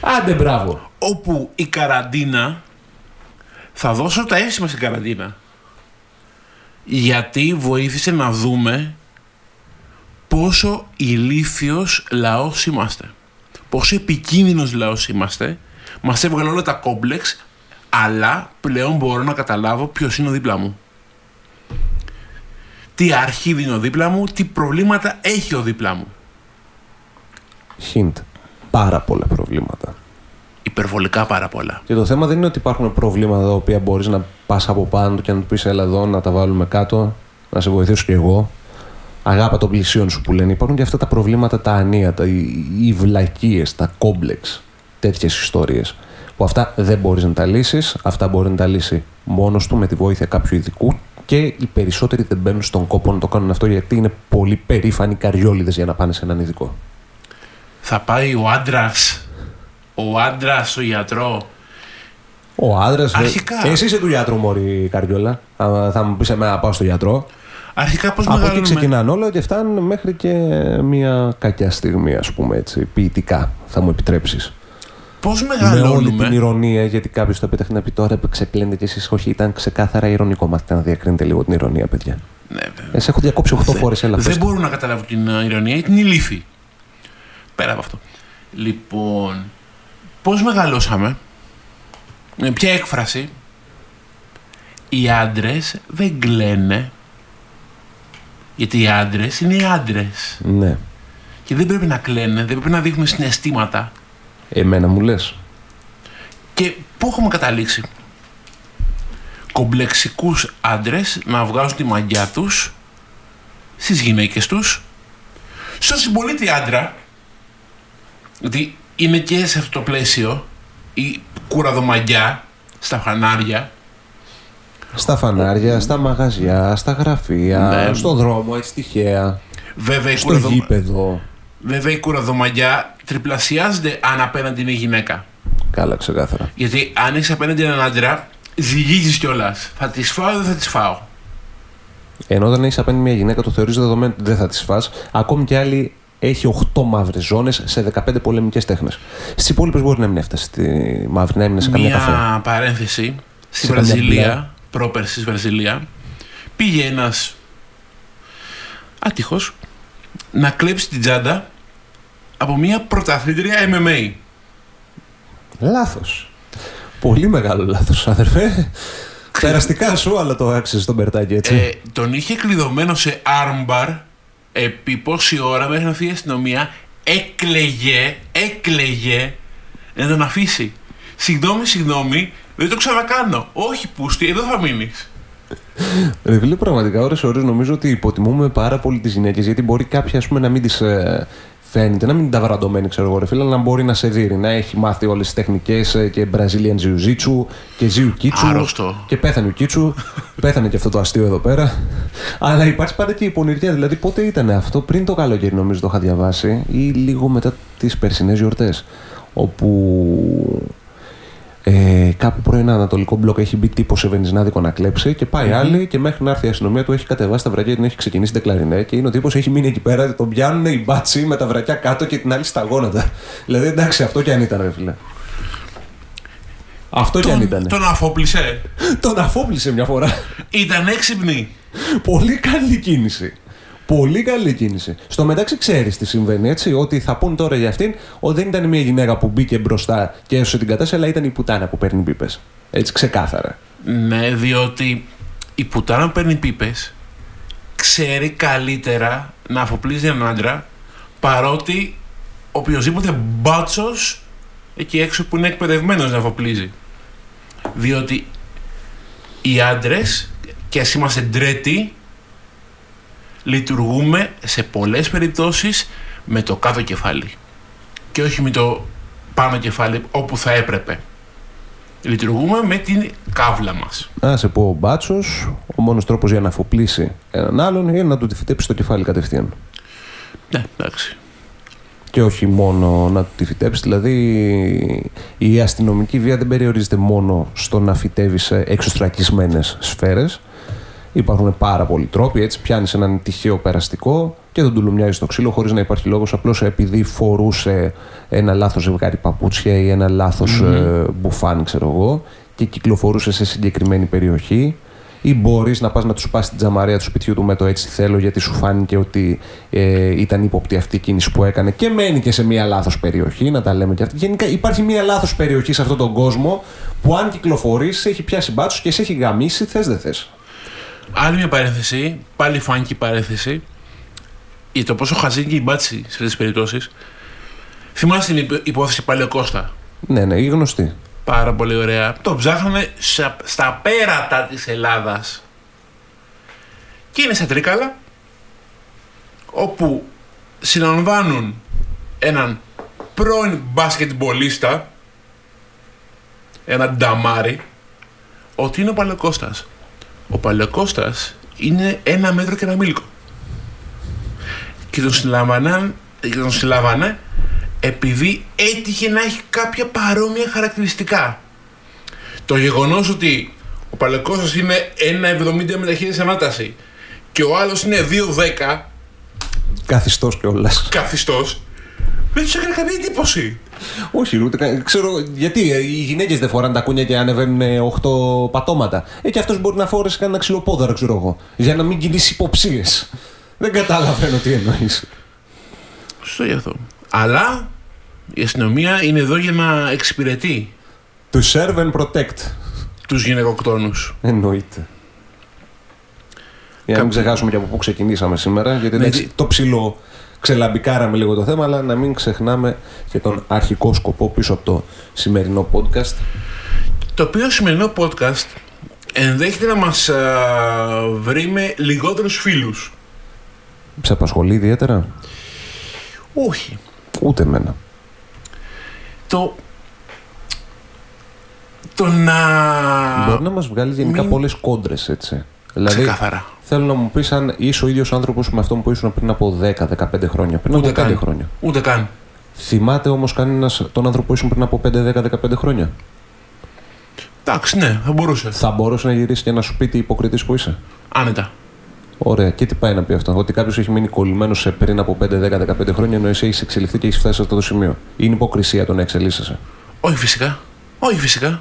Άντε μπράβο. Όπου η καραντίνα θα δώσω τα έσημα στην καραντίνα. Γιατί βοήθησε να δούμε πόσο ηλίθιος λαός είμαστε. Πόσο επικίνδυνος λαός είμαστε. Μας έβγαλε όλα τα κόμπλεξ, αλλά πλέον μπορώ να καταλάβω ποιος είναι ο δίπλα μου. Τι αρχίδι είναι ο δίπλα μου, τι προβλήματα έχει ο δίπλα μου. Hint. Πάρα πολλά προβλήματα. Υπερβολικά πάρα πολλά. Και το θέμα δεν είναι ότι υπάρχουν προβλήματα τα οποία μπορείς να πας από πάνω του και να του πεις: Έλα εδώ, να τα βάλουμε κάτω, να σε βοηθήσω κι εγώ. Αγάπα των πλησίων σου που λένε. Υπάρχουν και αυτά τα προβλήματα τα ανίατα, οι, οι βλακίες, τα κόμπλεξ, τέτοιες ιστορίες. Που αυτά δεν μπορείς να τα λύσεις, αυτά μπορεί να τα λύσει μόνος του με τη βοήθεια κάποιου ειδικού και οι περισσότεροι δεν μπαίνουν στον κόπο να το κάνουν αυτό γιατί είναι πολύ περήφανοι καριόλιδες για να πάνε σε έναν ειδικό. Θα πάει ο άντρας, ο άντρας στο γιατρό. Ο άντρας. Αρχικά. Εσύ είσαι του γιατρού, Μωρή Καριόλα. Θα, θα μου πεις εμένα να πάω στο γιατρό. Αρχικά πώς Από εκεί μεγαλώνουμε. ξεκινάνε όλα και φτάνουν μέχρι και μια κακιά στιγμή, ας πούμε έτσι. Ποιητικά, θα μου επιτρέψεις. Πώς Με όλη την μεγαλώνουμε. ηρωνία, γιατί κάποιος το πέταξε να πει τώρα που ξεπλένετε κι εσείς. Όχι, ήταν ξεκάθαρα ηρωνικό. Μάθετε να διακρίνετε λίγο την ηρωνία, παιδιά. Ναι, βέβαια. Ε, σε έχω διακόψει 8 φορές, έλα. πες Δεν το. μπορούν να καταλάβουν την ε, ηρωνία ή την ηλίθη. Πέρα από αυτό. Λοιπόν, πώς μεγαλώσαμε, με ποια έκφραση, οι άντρες δεν κλαίνε, γιατί οι άντρες είναι οι άντρες. Ναι. Και δεν πρέπει να κλαίνε, δεν πρέπει να δείχνουν συναισθήματα. Εμένα μου λες. Και πού έχουμε καταλήξει; Κομπλεξικούς άντρες να βγάζουν τη μαγιά τους στις γυναίκες τους, στο συμπολίτη άντρα, γιατί είναι και σε αυτό το πλαίσιο η κουραδομαγιά στα φανάρια, Στα φανάρια, στα μαγαζιά, στα γραφεία, Ναι. στον δρόμο, έτσι τυχαία. βέβαια η, Στο κουραδο... γήπεδο. βέβαια η κουραδομαγιά τριπλασιάζεται αν απέναντι είναι γυναίκα. Καλά, ξεκάθαρα. Γιατί αν έχεις απέναντι έναν άντρα, ζυγίζει κιόλας. Θα τη φάω ή δεν θα τη φάω; Ενώ όταν έχεις απέναντι μια γυναίκα, το θεωρείς δεδομένο ότι δεν θα τη φας. Ακόμη κι άλλη έχει 8 μαύρες ζώνες σε 15 πολεμικές τέχνες. Στις υπόλοιπες μπορεί να μην έφτασε στη μαύρη, να έμεινε σε καμία καφέ. Μια παρένθεση. Στη Σε καμιά μπλε. Βραζιλία, πρόπερση στη Βραζιλία, πήγε ένας άτυχος να κλέψει την τσάντα από μια πρωταθλήτρια MMA. Λάθος. Πολύ μεγάλο λάθος, αδερφέ. Περαστικά σου, αλλά το άξιζες στον Περτάκη, έτσι. Ε, τον είχε κλειδωμένο σε armbar επί πόση ώρα μέχρι να φύγει η αστυνομία. Έκλεγε, έκλεγε να τον αφήσει. Συγγνώμη, συγγνώμη, δεν το ξανακάνω. Όχι, πούστη, εδώ θα μείνεις. Ρε φίλε, πραγματικά ώρες ώρες νομίζω ότι υποτιμούμε πάρα πολύ τις γυναίκες γιατί μπορεί κάποια ας πούμε να μην τις ε, φαίνεται, να μην είναι τα βραντωμένη ξέρω εγώ ρε φίλε, αλλά να μπορεί να σε δει, να έχει μάθει όλες τις τεχνικές ε, και Brazilian Jiu-Jitsu και Jiu-Kitsu Άρρωστο. και πέθανε ο Κίτσου, πέθανε και αυτό το αστείο εδώ πέρα. Αλλά υπάρχει πάντα και η πονηριά, δηλαδή πότε ήταν αυτό, πριν το καλοκαίρι νομίζω το είχα διαβάσει ή λίγο μετά τις περσινές γιορτές όπου ε, κάπου πρώην ένα ανατολικό μπλοκ έχει μπει τύπος σε βενιζνάδικο να κλέψει και πάει άλλη και μέχρι να έρθει η αστυνομία του έχει κατεβάσει τα βρακιά την έχει ξεκινήσει την κλαρινέ και είναι ο τύπος έχει μείνει εκεί πέρα, τον πιάνουν οι μπάτσι με τα βρακιά κάτω και την άλλη στα γόνατα. δηλαδή εντάξει, αυτό κι αν ήταν, ρε φίλε. Αυτό κι αν ήταν. Τον αφόπλησε. Τον αφόπλησε μια φορά. Ήταν έξυπνη. Πολύ καλή κίνηση. Πολύ καλή κίνηση. Στο μεταξύ, ξέρεις τι συμβαίνει, έτσι. Ότι θα πούν τώρα για αυτήν ότι δεν ήταν μια γυναίκα που μπήκε μπροστά και έσωσε την κατάσταση, αλλά ήταν η πουτάνα που παίρνει πίπες. Έτσι, ξεκάθαρα. Ναι, διότι η πουτάνα που παίρνει πίπες ξέρει καλύτερα να αφοπλίζει έναν άντρα παρότι οποιοδήποτε μπάτσος εκεί έξω που είναι εκπαιδευμένος να αφοπλίζει. Διότι οι άντρες, και ας είμαστε ντρέτοι, λειτουργούμε σε πολλές περιπτώσεις με το κάτω κεφάλι και όχι με το πάνω κεφάλι όπου θα έπρεπε. Λειτουργούμε με την κάβλα μας. Να σε πω, ο μπάτσος, ο μόνος τρόπος για να αφοπλίσει έναν άλλον είναι να του τη φυτέψει το κεφάλι κατευθείαν. Ναι, εντάξει. Και όχι μόνο να του τη φυτέψει. Δηλαδή, η αστυνομική βία δεν περιορίζεται μόνο στο να φυτεύει σε εξωστρακισμένες σφαίρες. Υπάρχουν πάρα πολλοί τρόποι. Έτσι, πιάνεις έναν τυχαίο περαστικό και τον τουλουμιάζεις στο ξύλο χωρίς να υπάρχει λόγος. Απλώς επειδή φορούσε ένα λάθος ζευγάρι παπούτσια ή ένα λάθος, ε, μπουφάν, ξέρω εγώ, και κυκλοφορούσε σε συγκεκριμένη περιοχή. Ή μπορείς να πας να τους πας την τζαμαρία του σπιτιού του με το έτσι θέλω, γιατί σου φάνηκε ότι ε, ήταν ύποπτη αυτή η κίνηση που έκανε και μένει και σε μία λάθος περιοχή. Να τα λέμε και αυτά. Γενικά υπάρχει μία λάθος περιοχή σε αυτόν τον κόσμο που αν κυκλοφορείς, έχει πιάσει μπάτσους και σε έχει γαμίσει, θες δεν θες. Άλλη μια παρένθεση, πάλι φάνηκε παρένθεση, για το πόσο χαζή είναι και η μπάτση σε αυτές τις περιπτώσεις. Θυμάστε την υπο- υπόθεση Παλαιοκώστα. Ναι, ναι, η γνωστή. Πάρα πολύ ωραία. Το ψάχναμε στα, στα πέρατα της Ελλάδας. Και είναι στα Τρίκαλα. όπου συλλαμβάνουν έναν πρώην μπασκετμπολίστα, έναν νταμάρι, ότι είναι ο Παλαιοκώστας. Ο Παλαιοκώστας είναι ένα μέτρο και ένα μίλκο. Και τον συλλαμβανάν, και τον συλλαμβανέ επειδή έτυχε να έχει κάποια παρόμοια χαρακτηριστικά. Το γεγονός ότι ο Παλαιοκώστας είναι 1,70 με ταχύτητα ανάταση και ο άλλος είναι 2,10 Καθιστός κιόλας. καθιστός δεν τους έκανε καμία εντύπωση. Όχι, ούτε καν- ξέρω γιατί. ε, Οι γυναίκες δεν φοράνε τα κούνια και ανεβαίνουν 8 πατώματα. Ε, και αυτός μπορεί να φόρεσε κανένα ξυλοπόδαρο, ξέρω εγώ. Για να μην κινήσει υποψίες. Δεν καταλαβαίνω τι εννοείς. Σωστό γι' αυτό. Αλλά η αστυνομία είναι εδώ για να εξυπηρετεί To serve and protect. τους γυναικοκτόνους. Εννοείται. Για να μην ξεχάσουμε και από πού ξεκινήσαμε σήμερα, γιατί Ναι, εντάξει, τι- το ψηλό ξελαμπικάραμε λίγο το θέμα, αλλά να μην ξεχνάμε και τον αρχικό σκοπό πίσω από το σημερινό podcast. Το οποίο σημερινό podcast ενδέχεται να μας α, βρει με λιγότερους φίλους. Σε απασχολεί ιδιαίτερα; Όχι. Ούτε εμένα. Το... Το να... Μπορεί να μας βγάλει γενικά μην- πολλές κόντρες, έτσι. Δηλαδή, Ξεκάθαρα. Θέλω να μου πεις αν είσαι ο ίδιος άνθρωπος με αυτόν που ήσουν πριν από 10-15 χρόνια. Πριν Ούτε από 5 καν. χρόνια. Ούτε καν. Θυμάται όμως κανένας τον άνθρωπο που ήσουν πριν από 5-10-15 χρόνια; Εντάξει, ναι, θα μπορούσε. Θα μπορούσε να γυρίσει και να σου πει τι υποκριτής που είσαι; Άνετα. Ωραία. Και τι πάει να πει αυτό; Ότι κάποιος έχει μείνει κολλημένος σε πριν από 5-10-15 χρόνια ενώ εσύ έχεις εξελιχθεί και έχεις φτάσει σε αυτό το σημείο; Είναι υποκρισία το να εξελίσσεσαι. Όχι φυσικά. Όχι φυσικά.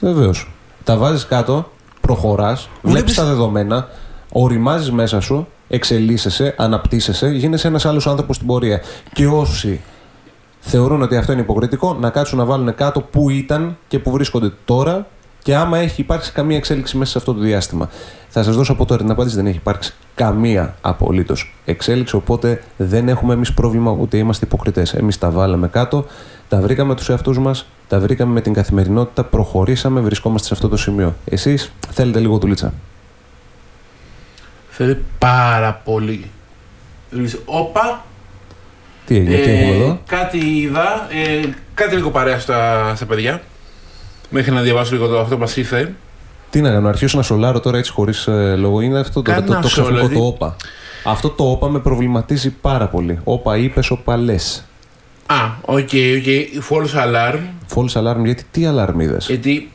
Βεβαίως. Τα βάζεις κάτω, προχωράς, βλέπει Βλέπεις- τα δεδομένα, οριμάζεις μέσα σου, εξελίσσεσαι, αναπτύσσεσαι, γίνεσαι ένας άλλος άνθρωπος στην πορεία. Και όσοι θεωρούν ότι αυτό είναι υποκριτικό, να κάτσουν να βάλουν κάτω πού ήταν και πού βρίσκονται τώρα και άμα έχει υπάρξει καμία εξέλιξη μέσα σε αυτό το διάστημα. Θα σας δώσω από τώρα την απάντηση: δεν έχει υπάρξει καμία απολύτως εξέλιξη. Οπότε δεν έχουμε εμείς πρόβλημα ούτε είμαστε υποκριτές. Εμείς τα βάλαμε κάτω, τα βρήκαμε τους εαυτούς μας, τα βρήκαμε με την καθημερινότητα, προχωρήσαμε, βρισκόμαστε σε αυτό το σημείο. Εσείς θέλετε λίγο δουλίτσα. Θέλει πάρα πολύ. Δηλαδή, Όπα, Τι έγινε, τι έχουμε εδώ; κάτι είδα, ε, κάτι λίγο παρέα στα, στα παιδιά. Μέχρι να διαβάσω λίγο το αυτό που μας ήρθε. Τι να κάνω, αρχίσω να σολάρω τώρα έτσι χωρίς λόγο. Είναι αυτό το, Κάνε το, το, ένα το ξαφνικό σόλο, το όπα. Αυτό το όπα με προβληματίζει πάρα πολύ. Όπα είπες, όπα λες. Α, OK, OK, false alarm. False alarm, γιατί τι alarm είδες; Γιατί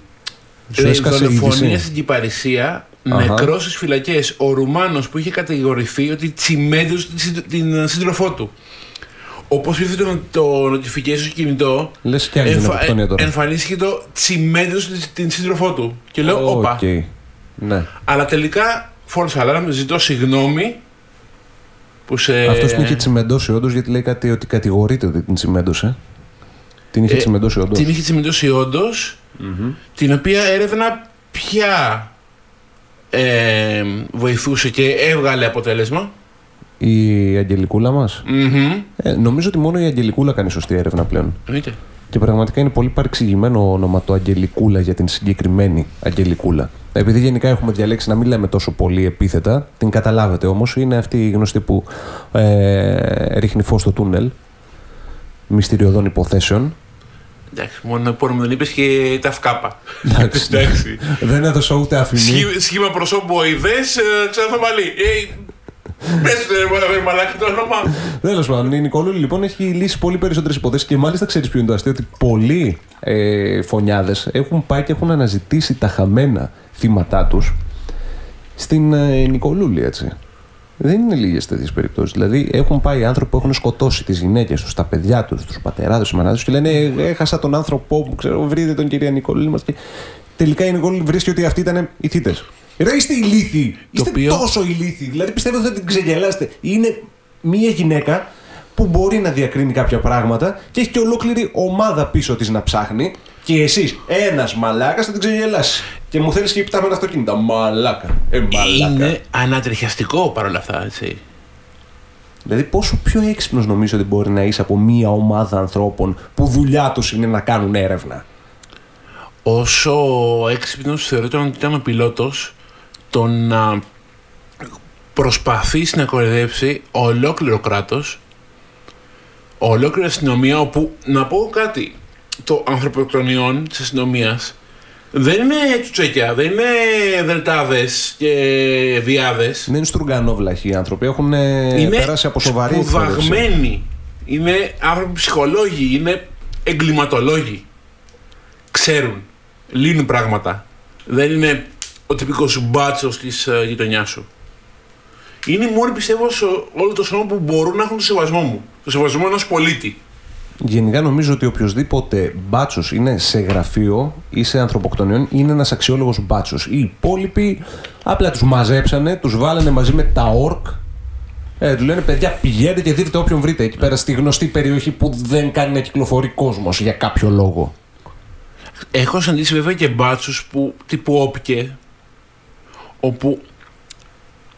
Σου λέει, έσκασε δολοφονία είδηση. στην Κυπαρισσία, Αχα. νεκρός στις φυλακές. Ο Ρουμάνος που είχε κατηγορηθεί ότι τσιμέντωσε την, συντρο- την ε, σύντροφό του. Όπως ήρθε το, το notification στο κινητό, Λες κι άλλη εμφα- γενοκτονία τώρα. εμφανίστηκε το τσιμέντωσε την, την σύντροφό του. Και λέω, όπα. Οκ. Ναι. Αλλά τελικά, false alarm, ζητώ συγγνώμη που σε... Αυτός την είχε τσιμεντώσει όντως, γιατί λέει κάτι ότι κατηγορείται ότι την τσιμέντωσε. Την είχε Ε, τσιμεντώσει όντως. Την είχε τσιμεντώσει όντως, την οποία έρευνα πια ε, βοηθούσε και έβγαλε αποτέλεσμα. Η Αγγελικούλα μας. Μμμ. Ε, νομίζω ότι μόνο η Αγγελικούλα κάνει σωστή έρευνα πλέον. Εννοείται. Και πραγματικά είναι πολύ παρεξηγημένο όνομα το Αγγελικούλα για την συγκεκριμένη Αγγελικούλα. Επειδή γενικά έχουμε διαλέξει να μην λέμε τόσο πολύ επίθετα, την καταλάβετε όμως, είναι αυτή η γνωστή που ε, ρίχνει φως στο τούνελ μυστηριωδών υποθέσεων. Εντάξει, μόνο επώνυμο δεν είπες και τα φκάπα. Εντάξει. Εντάξει. Δεν έδωσα ούτε αφημί. Σχήμα, σχήμα προσώπου οειδέ, ε, ξανά μαλλί. Ε, Πες του ρε ρε μαλάκα το όνομα. Τέλος πάντων, η Νικολούλη λοιπόν έχει λύσει πολύ περισσότερες υποθέσεις και μάλιστα ξέρεις ποιο είναι το αστείο, ότι πολλοί ε, φωνιάδες έχουν πάει και έχουν αναζητήσει τα χαμένα θύματά τους στην ε, Νικολούλη, έτσι. Δεν είναι λίγες τέτοιες περιπτώσεις. Δηλαδή, έχουν πάει άνθρωποι που έχουν σκοτώσει τις γυναίκες τους, τα παιδιά τους, τους πατεράδες, τους μανάδε και λένε «Ε, Έχασα τον άνθρωπό μου, ξέρω, βρείτε τον κυρία Νικολούλη μας. Και τελικά η Νικολούλη βρίσκει ότι αυτοί ήταν οι θήτες. Ρε είστε ηλίθιοι! Είστε οποίο- τόσο ηλίθιοι. Δηλαδή πιστεύω ότι θα την ξεγελάσετε. Είναι μία γυναίκα που μπορεί να διακρίνει κάποια πράγματα και έχει και ολόκληρη ομάδα πίσω της να ψάχνει. Και εσύ, ένας μαλάκας, θα την ξεγελάσει. Και μου θέλεις και υπτάμενα αυτοκίνητα. Μαλάκα. Ε, μαλάκα. Είναι ανατριχιαστικό παρόλα αυτά, έτσι. Δηλαδή, πόσο πιο έξυπνος νομίζω ότι μπορεί να είσαι από μία ομάδα ανθρώπων που δουλειά τους είναι να κάνουν έρευνα; Όσο έξυπνος θεωρείται ότι ήταν ο πιλότος, το να προσπαθήσει να κοροϊδέψει ολόκληρο κράτος, ολόκληρη αστυνομία, όπου να πω κάτι, το ανθρωποκτονιών της αστυνομίας δεν είναι τσουτσέκια, δεν είναι δελτάδες και διάδες. Δεν είναι στρουγκανόβλαχοι οι άνθρωποι, έχουν ε, Είναι περάσει από σοβαρή εκπαίδευση. σπουδαγμένοι. Είναι άνθρωποι ψυχολόγοι, είναι εγκληματολόγοι. Ξέρουν, λύνουν πράγματα. Δεν είναι ο τυπικός σου μπάτσος της uh, γειτονιάς σου. Είναι οι μόνοι πιστεύω σε όλο το σώμα που μπορούν να έχουν το σεβασμό μου. Το σεβασμό ενός πολίτη. Γενικά νομίζω ότι οποιοδήποτε μπάτσος είναι σε γραφείο ή σε ανθρωποκτονιών είναι ένας αξιόλογος μπάτσος. Οι υπόλοιποι απλά τους μαζέψανε, τους βάλανε μαζί με τα ορκ. Ε, του λένε παιδιά πηγαίνετε και δείτε όποιον βρείτε εκεί πέρα στη γνωστή περιοχή που δεν κάνει να κυκλοφορεί κόσμος για κάποιο λόγο. Έχω συναντήσει βέβαια και μπάτσους που τύπου όπικε, όπου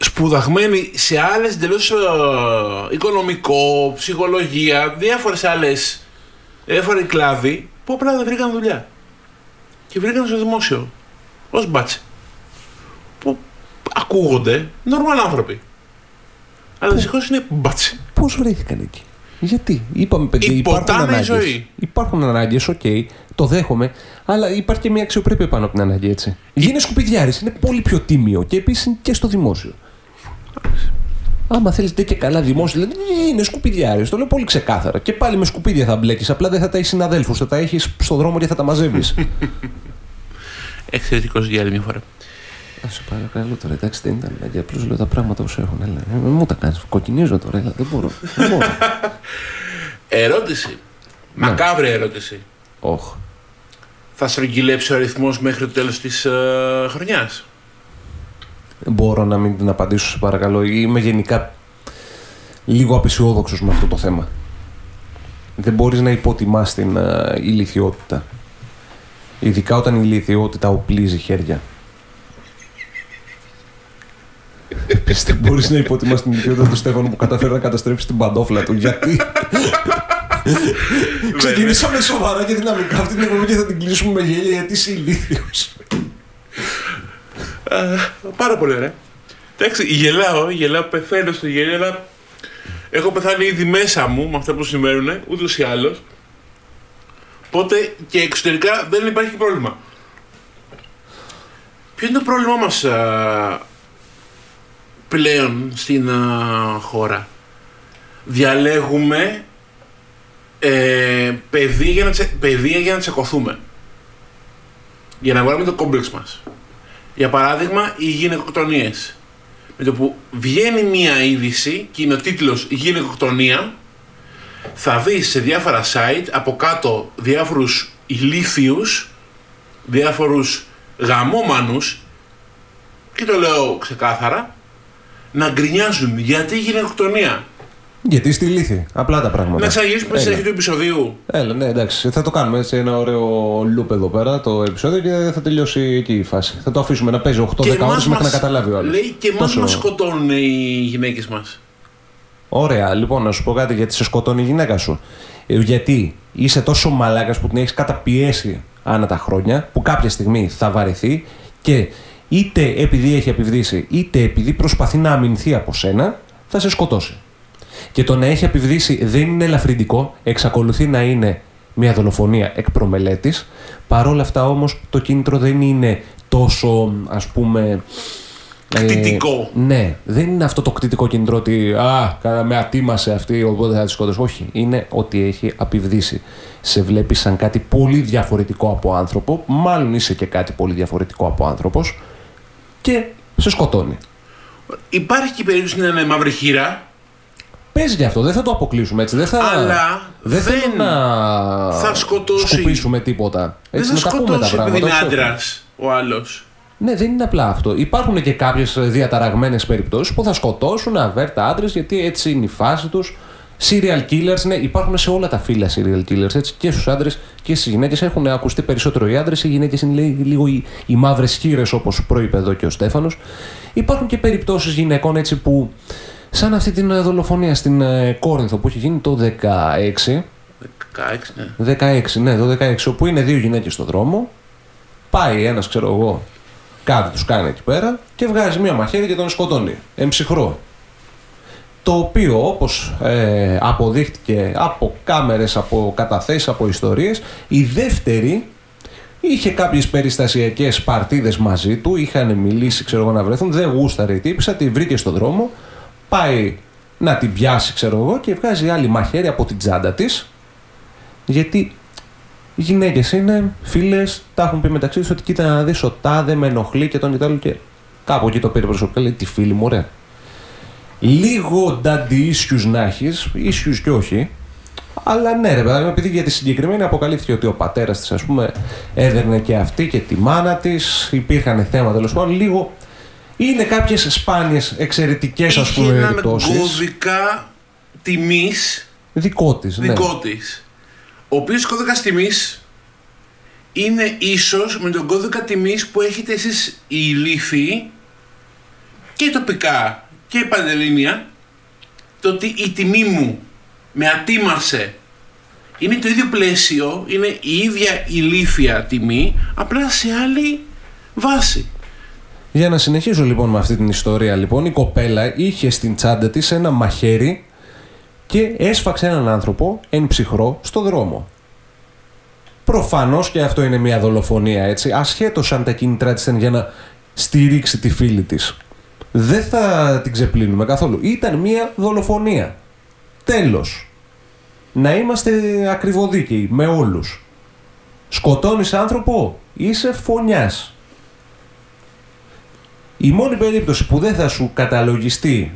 σπουδαγμένοι σε άλλες εντελώς ε, οικονομικό, ψυχολογία, διάφορες άλλες, διάφοροι κλάδοι, που απλά δεν βρήκαν δουλειά. Και βρήκαν στο δημόσιο, ως μπάτσι. Που ακούγονται normal άνθρωποι. Αλλά δυστυχώς είναι μπάτσοι. Πώς βρέθηκαν εκεί. Γιατί, είπαμε παιδιά, υπάρχουν Υποτάμε η ανάγκες. ζωή. Υπάρχουν ανάγκες, οκ, το δέχομαι, αλλά υπάρχει και μια αξιοπρέπεια πάνω από την ανάγκη έτσι. Γίνε σκουπιδιάρης, είναι πολύ πιο τίμιο και επίσης και στο δημόσιο. Άμα θέλεις και καλά δημόσιο, δηλαδή γίνε σκουπιδιάρης. Το λέω πολύ ξεκάθαρα. Και πάλι με σκουπίδια θα μπλέκεις. Απλά δεν θα τα έχεις συναδέλφους. Θα τα έχεις στον δρόμο και θα τα μαζεύεις. Εξαιρετικός για άλλη μια φορά. Α σε παρακαλώ τώρα, εντάξει δεν ήταν ανάγκη. Απλώς λέω τα πράγματα όσο έχουν. Έλα, ε, μου τα κάνεις. Κοκκινίζω τώρα, έλα, δεν μπορώ. Δεν μπορώ. Ερώτηση. Μακάβρια ερώτηση. Όχ. Θα στρογγυλέψει ο αριθμός μέχρι το τέλος της ε, χρονιάς; Μπορώ να μην την απαντήσω, σε παρακαλώ. Είμαι γενικά λίγο απεσιόδοξος με αυτό το θέμα. Δεν μπορείς να υποτιμάς την α, ηλικιότητα. Ειδικά όταν η ηλικιότητα οπλίζει χέρια. Επίσης δεν μπορείς να υποτιμάς την ηλικιότητα του Στέφανου που καταφέρει να καταστρέψει την παντόφλα του. Γιατί... Ξεκινήσαμε σοβαρά και δυναμικά αυτή την εκπομπή και θα την κλείσουμε με γέλια γιατί είσαι ηλίθιος. Ε, πάρα πολύ ωραία. Εντάξει, γελάω, γελάω, πεθαίνω στο γέλιο, αλλά έχω πεθάνει ήδη μέσα μου με αυτά που συμβαίνουν, ούτως ή άλλως. Οπότε και εξωτερικά δεν υπάρχει πρόβλημα. Ποιο είναι το πρόβλημά μας α, πλέον στην α, χώρα; Διαλέγουμε ε, παιδεία, για να τσε, παιδεία για να τσακωθούμε. Για να βγάλουμε το κόμπλεξ μας. Για παράδειγμα, οι γυναικοκτονίες. Με το που βγαίνει μία είδηση και είναι ο τίτλος «Γυναικοκτονία», θα δεις σε διάφορα site από κάτω διάφορους ηλίθιους, διάφορους γαμόμανους και το λέω ξεκάθαρα, να γκρινιάζουν γιατί γυναικοκτονία. Γιατί στη λύθη. Απλά τα πράγματα. Να ξαναγυρίσουμε στην Έλα. αρχή του επεισοδίου. Έλα, ναι, εντάξει. Θα το κάνουμε έτσι ένα ωραίο loop εδώ πέρα το επεισόδιο και θα τελειώσει εκεί η φάση. Θα το αφήσουμε να παίζει 8-10 ώρες εμάς μέχρι να μας- καταλάβει ο άλλος. Λέει και εμάς Τόσο- μας σκοτώνουν οι γυναίκες μας. Ωραία, λοιπόν, να σου πω κάτι γιατί σε σκοτώνει η γυναίκα σου. Ε, γιατί είσαι τόσο μαλάκας που την έχεις καταπιέσει ανά τα χρόνια, που κάποια στιγμή θα βαρεθεί και είτε επειδή έχει επιβδίσει, είτε επειδή προσπαθεί να αμυνθεί από σένα, θα σε σκοτώσει. Και το να έχει επιβδίσει δεν είναι ελαφρυντικό, εξακολουθεί να είναι μια δολοφονία εκ προμελέτης. Παρόλα αυτά όμως το κίνητρο δεν είναι τόσο ας πούμε... ε, Κτητικό. ναι, δεν είναι αυτό το κτητικό κίνητρο ότι «Α, κα- με ατίμασε αυτή, οπότε θα τη σκοτώσω». Όχι, είναι ότι έχει απειβδίσει. Σε βλέπει σαν κάτι πολύ διαφορετικό από άνθρωπο, μάλλον είσαι και κάτι πολύ διαφορετικό από άνθρωπος και σε σκοτώνει. Υπάρχει και η περίπτωση να είναι μαύρη χείρα, Παίζει και αυτό, δεν θα το αποκλείσουμε έτσι. Δεν θα, Αλλά δεν, δεν θέλω να θα σκοτώσει- σκουπίσουμε τίποτα. δεν Έτσι, θα να τα πούμε τα σκοτώσει επειδή πράγματα. είναι όχι. άντρας ο άλλος. Ναι, δεν είναι απλά αυτό. Υπάρχουν και κάποιες διαταραγμένες περιπτώσεις που θα σκοτώσουν αβέρτα άντρες γιατί έτσι είναι η φάση τους. Serial killers, ναι, υπάρχουν σε όλα τα φύλλα serial killers. Έτσι, και στους άντρες και στις γυναίκες έχουν ακουστεί περισσότερο οι άντρες. Οι γυναίκες είναι λί- λίγο οι, οι μαύρες χείρε, όπως προείπε εδώ και ο Στέφανος. Υπάρχουν και περιπτώσεις γυναικών έτσι που, σαν αυτή την ε, δολοφονία στην ε, Κόρινθο που έχει γίνει το 16. 16, ναι. 16, ναι, το 16, όπου είναι δύο γυναίκες στο δρόμο. Πάει ένας, ξέρω εγώ, Κάτι τους κάνει εκεί πέρα και βγάζει μία μαχαίρι και τον σκοτώνει. Εμψυχρό. Το οποίο όπως ε, αποδείχτηκε από κάμερες, από καταθέσεις, από ιστορίες, η δεύτερη είχε κάποιες περιστασιακές παρτίδες μαζί του, είχαν μιλήσει ξέρω εγώ να βρεθούν, δεν γούσταρε η τύπησα, τη βρήκε στον δρόμο, πάει να την πιάσει ξέρω εγώ και βγάζει άλλη μαχαίρι από την τσάντα της γιατί οι γυναίκες είναι φίλες, τα έχουν πει μεταξύ τους ότι κοίτα να δεις ο τάδε με ενοχλεί και τον Ιτάλο και κάπου εκεί το πήρε προσωπικά. Λέει τη φίλη μου, ωραία. Λίγο daddy issues να έχεις, issues και όχι. Αλλά ναι, ρε παιδί επειδή για τη συγκεκριμένη αποκαλύφθηκε ότι ο πατέρας της, ας πούμε, έδερνε και αυτή και τη μάνα της, υπήρχαν θέματα τέλος πάντων. Λίγο είναι κάποιες σπάνιες εξαιρετικές ας πούμε περιπτώσει. Ένα κώδικα τιμής. Δικό της. Ναι. Δικό της. Ο οποίος κώδικας τιμής είναι ίσως με τον κώδικα τιμής που έχετε εσείς οι ηλίθιοι και τοπικά και η Παντελήνια το ότι η τιμή μου με ατίμασε είναι το ίδιο πλαίσιο, είναι η ίδια ηλίθια τιμή, απλά σε άλλη βάση. Για να συνεχίσω λοιπόν με αυτή την ιστορία λοιπόν, η κοπέλα είχε στην τσάντα της ένα μαχαίρι και έσφαξε έναν άνθρωπο εν ψυχρό στο δρόμο. Προφανώς και αυτό είναι μια δολοφονία έτσι, ασχέτως αν τα κίνητρά της ήταν για να στηρίξει τη φίλη της. Δεν θα την ξεπλύνουμε καθόλου. Ήταν μια δολοφονία. Τέλος. Να είμαστε ακριβοδίκαιοι με όλους. Σκοτώνεις άνθρωπο, είσαι φωνιάς. Η μόνη περίπτωση που δεν θα σου καταλογιστεί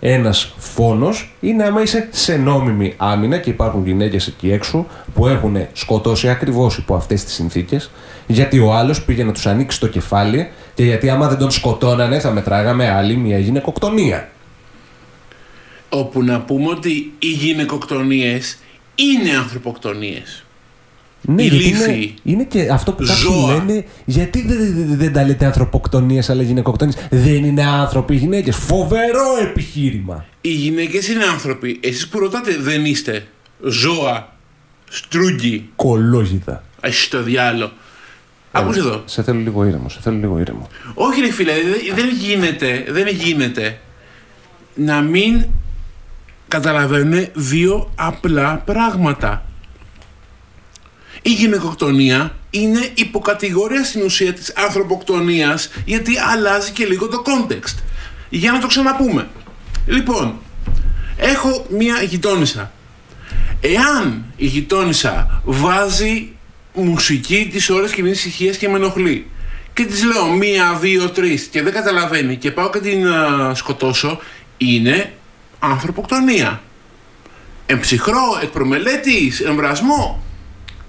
ένας φόνος είναι άμα είσαι σε νόμιμη άμυνα και υπάρχουν γυναίκες εκεί έξω που έχουν σκοτώσει ακριβώς υπό αυτές τις συνθήκες γιατί ο άλλος πήγε να τους ανοίξει το κεφάλι και γιατί άμα δεν τον σκοτώνανε θα μετράγαμε άλλη μια γυναικοκτονία. Όπου να πούμε ότι οι γυναικοκτονίες είναι ανθρωποκτονίες. Ναι, Η γιατί λύθη. είναι, είναι και αυτό που κάποιοι Ζώα. λένε γιατί δεν, δεν, δεν τα λέτε ανθρωποκτονίες αλλά γυναικοκτονίες. Δεν είναι άνθρωποι οι γυναίκες. Φοβερό επιχείρημα. Οι γυναίκες είναι άνθρωποι. Εσείς που ρωτάτε δεν είστε. Ζώα. Στρούγκι. Κολόγιδα. Ας το διάλο. Άκουσε εδώ. Σε θέλω λίγο ήρεμο, σε θέλω λίγο ήρεμο. Όχι ρε φίλε, δεν- δεν γίνεται, δεν γίνεται να μην καταλαβαίνουν δύο απλά πράγματα. Η γυναικοκτονία είναι υποκατηγορία στην ουσία της ανθρωποκτονίας γιατί αλλάζει και λίγο το context. Για να το ξαναπούμε. Λοιπόν, έχω μία γειτόνισσα. Εάν η γειτόνισσα βάζει μουσική τις ώρες κοινής ησυχίας και με ενοχλεί και της λέω μία, δύο, τρεις και δεν καταλαβαίνει και πάω και την α, σκοτώσω, είναι ανθρωποκτονία. Εμψυχρό, εκ προμελέτης, εμβρασμό,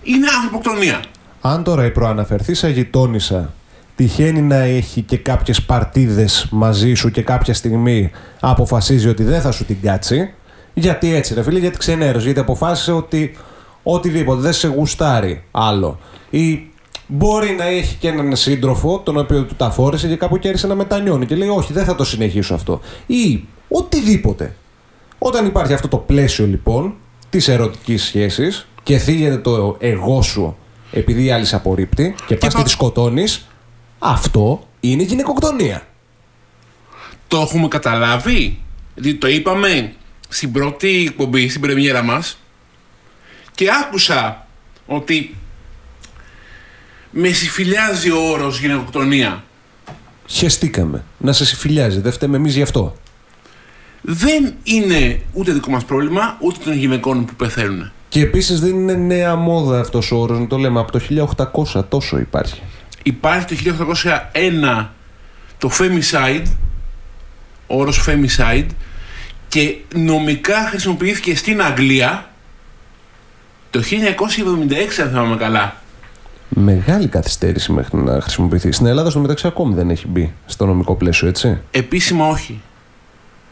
είναι ανθρωποκτονία. Αν τώρα η προαναφερθήσα γειτόνισσα τυχαίνει να έχει και κάποιες παρτίδες μαζί σου και κάποια στιγμή αποφασίζει ότι δεν θα σου την κάτσει, γιατί έτσι ρε φίλε, γιατί ξενέρωσε, γιατί αποφάσισε ότι οτιδήποτε δεν σε γουστάρει άλλο. Ή μπορεί να έχει και έναν σύντροφο τον οποίο του τα φόρεσε και κάπου και άρχισε να μετανιώνει και λέει όχι δεν θα το συνεχίσω αυτό. Ή οτιδήποτε. Όταν υπάρχει αυτό το πλαίσιο λοιπόν της ερωτικής σχέσης και θίγεται το εγώ σου επειδή η άλλη σε απορρίπτει και πας και πα- τη σκοτώνεις, αυτό είναι γυναικοκτονία. Το έχουμε καταλάβει, δηλαδή το είπαμε στην πρώτη εκπομπή, στην πρεμιέρα μας και άκουσα ότι με συμφιλιάζει ο όρος γυναικοκτονία. Χεστήκαμε. Να σε συμφιλιάζει. Δεν φταίμε εμείς γι' αυτό. Δεν είναι ούτε δικό μας πρόβλημα, ούτε των γυναικών που πεθαίνουν. Και επίσης δεν είναι νέα μόδα αυτός ο όρος, να το λέμε. Από το 1800 τόσο υπάρχει. Υπάρχει το 1801 το femicide, ο όρος femicide, και νομικά χρησιμοποιήθηκε στην Αγγλία το 1976 αν θυμάμαι καλά. Μεγάλη καθυστέρηση μέχρι να χρησιμοποιηθεί. Στην Ελλάδα στο μεταξύ ακόμη δεν έχει μπει στο νομικό πλαίσιο, έτσι; Επίσημα όχι.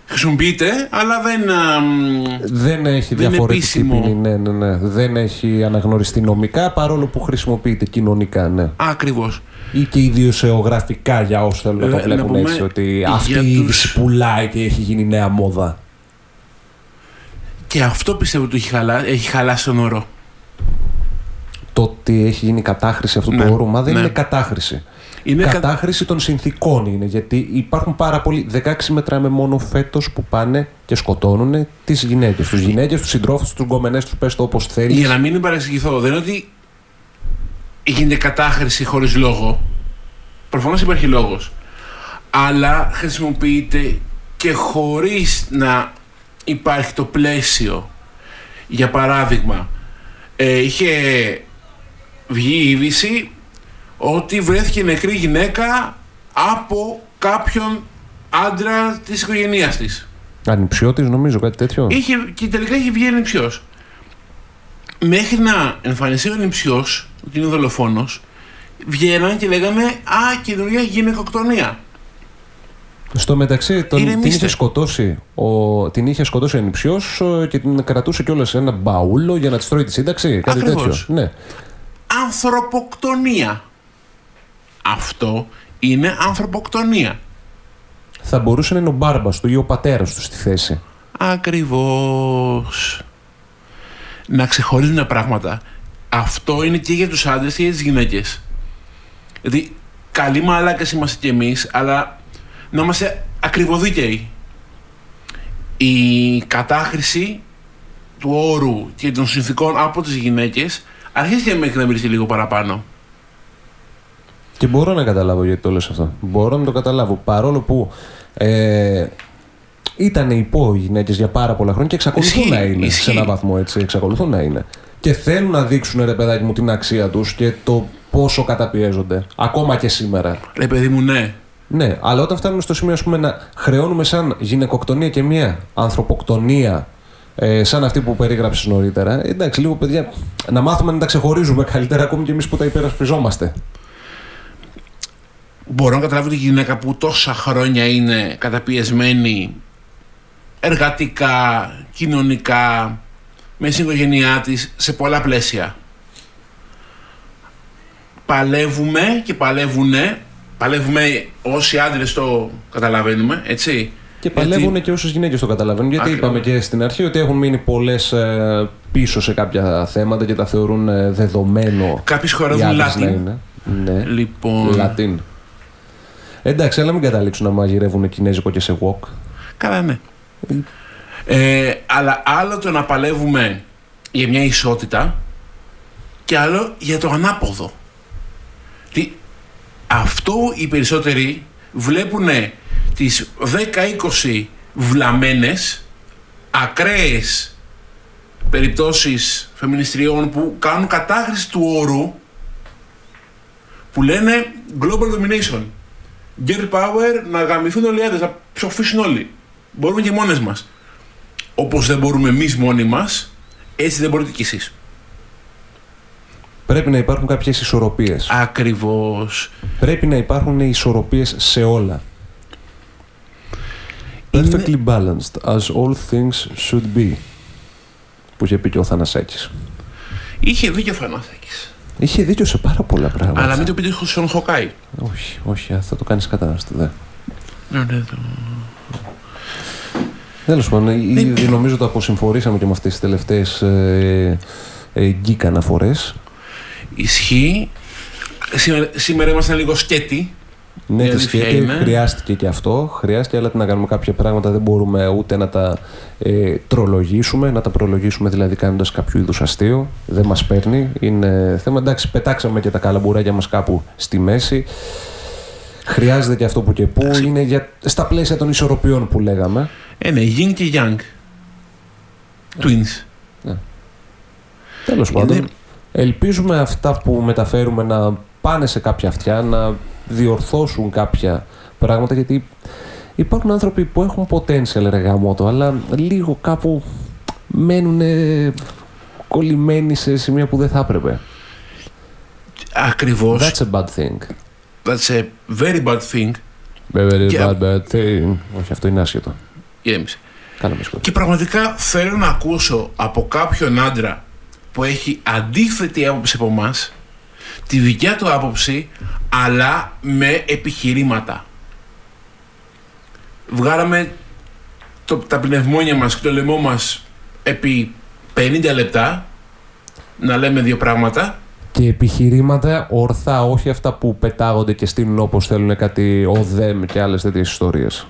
Χρησιμοποιείται, αλλά δεν... α, μ, Δεν έχει Δεν είναι διαφορετική επίσημο. ποινή, ναι, ναι, ναι. Δεν έχει αναγνωριστεί νομικά παρόλο που χρησιμοποιείται κοινωνικά, ναι. Ακριβώς. Ή και ιδιοσεογραφικά για όσους θέλουν να το Ε, να βλέπουν πούμε, έτσι. Ότι για αυτή η τους- είδηση πουλάει και έχει γίνει νέα μόδα. Και αυτό πιστεύω ότι έχει, χαλά, έχει χαλάσει τον όρο. το ότι έχει γίνει κατάχρηση αυτού Ναι. του όρου, μα δεν Ναι. είναι κατάχρηση. Είναι κα- κατάχρηση των συνθήκων είναι. Γιατί υπάρχουν πάρα πολλοί. 16 μετράμε μόνο φέτος που πάνε και σκοτώνουν τις γυναίκες. Τους γυναίκες, τους συντρόφους, τους γκομενές τους, πες το όπως θέλεις. Για να μην παρεξηγηθώ, δεν είναι ότι γίνεται κατάχρηση χωρίς λόγο. Προφανώς υπάρχει λόγος. Αλλά χρησιμοποιείται και χωρίς να υπάρχει το πλαίσιο. Για παράδειγμα, ε, είχε βγει η είδηση ότι βρέθηκε νεκρή γυναίκα από κάποιον άντρα της οικογένειάς της. Ανυψιώτης, νομίζω, κάτι τέτοιο. Είχε, και τελικά είχε βγει ανιψιό. Μέχρι να εμφανιστεί ο ανιψιό, ότι είναι δολοφόνος, βγαίναν και λέγανε Α, καινούργια γυναικοκτονία. Στο μεταξύ, τον, την Ηρεμήστε. είχε σκοτώσει ο, την είχε σκοτώσει ο ανυψιός και την κρατούσε κιόλας σε ένα μπαούλο για να της τρώει τη σύνταξη. Κάτι Ακριβώς. τέτοιο. Ναι. Ανθρωποκτονία. Αυτό είναι ανθρωποκτονία. Θα μπορούσε να είναι ο μπάρμπας του ή ο πατέρας του στη θέση. Ακριβώς. Να ξεχωρίζουν τα πράγματα. Αυτό είναι και για τους άντρες και για τις γυναίκες. Δηλαδή, καλοί μαλάκες είμαστε κι εμείς, αλλά να είμαστε ακριβοδίκαιοι. Η κατάχρηση του όρου και των συνθήκων από τις γυναίκες αρχίζει και με εκνευρίζει λίγο παραπάνω. Και μπορώ να καταλάβω γιατί το λες αυτό. Μπορώ να το καταλάβω. Παρόλο που ε, ήταν υπό οι γυναίκες για πάρα πολλά χρόνια και εξακολουθούν Ισχύει, να είναι ισχύει. σε έναν βαθμό έτσι. Εξακολουθούν να είναι. Και θέλουν να δείξουν ρε παιδάκι μου την αξία τους και το πόσο καταπιέζονται. Ακόμα και σήμερα. Ρε παιδί μου, ναι. Ναι, αλλά όταν φτάνουμε στο σημείο ας πούμε, να χρεώνουμε σαν γυναικοκτονία και μία ανθρωποκτονία ε, σαν αυτή που περίγραψε νωρίτερα, ε, εντάξει, λίγο παιδιά, να μάθουμε να τα ξεχωρίζουμε καλύτερα ακόμη και εμείς που τα υπερασπιζόμαστε. Μπορώ να καταλάβω τη γυναίκα που τόσα χρόνια είναι καταπιεσμένη εργατικά, κοινωνικά, με στην οικογένειά της, σε πολλά πλαίσια. Παλεύουμε και παλεύουνε, παλεύουμε όσοι άντρες το καταλαβαίνουμε, έτσι. Και Γιατί- παλεύουν και όσες γυναίκες το καταλαβαίνουν. Γιατί Ακριβώς. είπαμε και στην αρχή ότι έχουν μείνει πολλές πίσω σε κάποια θέματα και τα θεωρούν ε, δεδομένο. Κάποιες οι χορεύουν άντρες να Latin. είναι. Ναι. Λοιπόν, Λατίν. Εντάξει, αλλά μην καταλήξουν να μαγειρεύουν κινέζικο και σε wok. Καλά, ναι. Ε, αλλά άλλο το να παλεύουμε για μια ισότητα και άλλο για το ανάποδο. Τι, αυτό οι περισσότεροι βλέπουν τις 10-20 βλαμμένες, ακραίες περιπτώσεις φεμινιστριών που κάνουν κατάχρηση του όρου που λένε global domination. Girl power, να γαμηθούν όλοι οι άντρες, να ψοφήσουν όλοι. Μπορούμε και μόνες μας. Όπως δεν μπορούμε εμείς μόνοι μας, έτσι δεν μπορείτε κι εσείς. Πρέπει να υπάρχουν κάποιες ισορροπίες. Ακριβώς. Πρέπει να υπάρχουν ισορροπίες σε όλα. Είναι- Perfectly balanced, as all things should be. Που είχε πει και ο Θανασάκης. Είχε δίκιο ο Θανάσακης. Είχε δίκιο σε πάρα πολλά πράγματα. Αλλά μην το πείτε στον Χοκάι. Όχι, όχι, α, θα το κάνεις κατάσταση. Δε. Ναι, ναι, το- Τέλος πάντων, ήδη νομίζω το αποσυμφορήσαμε και με αυτές τις τελευταίες ε, ε, γκίκ αναφορές. Ισχύει. Σήμερα, σήμερα ήμασταν λίγο σκέτη. Ναι, Η τη αλήθεια σχέτη είναι. χρειάστηκε και αυτό. Χρειάστηκε, αλλά τι να κάνουμε κάποια πράγματα δεν μπορούμε ούτε να τα ε, τρολογήσουμε, να τα προλογίσουμε δηλαδή κάνοντας κάποιο είδους αστείο. Δεν μας παίρνει. Είναι θέμα. Εντάξει, πετάξαμε και τα καλαμπουράκια μας κάπου στη μέση. Χρειάζεται και αυτό που και που. Είναι για, στα πλαίσια των ισορροπιών που λέγαμε. Ε, ναι, Yin και Yang. Twins. Τέλος πάντων, Είναι- ελπίζουμε αυτά που μεταφέρουμε να πάνε σε κάποια αυτιά, να διορθώσουν κάποια πράγματα, γιατί υπάρχουν άνθρωποι που έχουν potential ρε γαμώτο, αλλά λίγο κάπου μένουν κολλημένοι σε σημεία που δεν θα έπρεπε. Ακριβώς. That's a bad thing. That's a very bad thing. Very Και- bad, bad thing. Όχι, αυτό είναι άσχετο. Ηρέμησε. Καλά με συγχωρείτε. Και πραγματικά θέλω να ακούσω από κάποιον άντρα που έχει αντίθετη άποψη από εμάς τη δικιά του άποψη, αλλά με επιχειρήματα. Βγάλαμε το, τα πνευμόνια μας και το λαιμό μας επί 50 λεπτά να λέμε δύο πράγματα Και επιχειρήματα ορθά, όχι αυτά που πετάγονται και στείλουν όπως θέλουν κάτι ΟΔΕΜ και άλλες τέτοιες ιστορίες.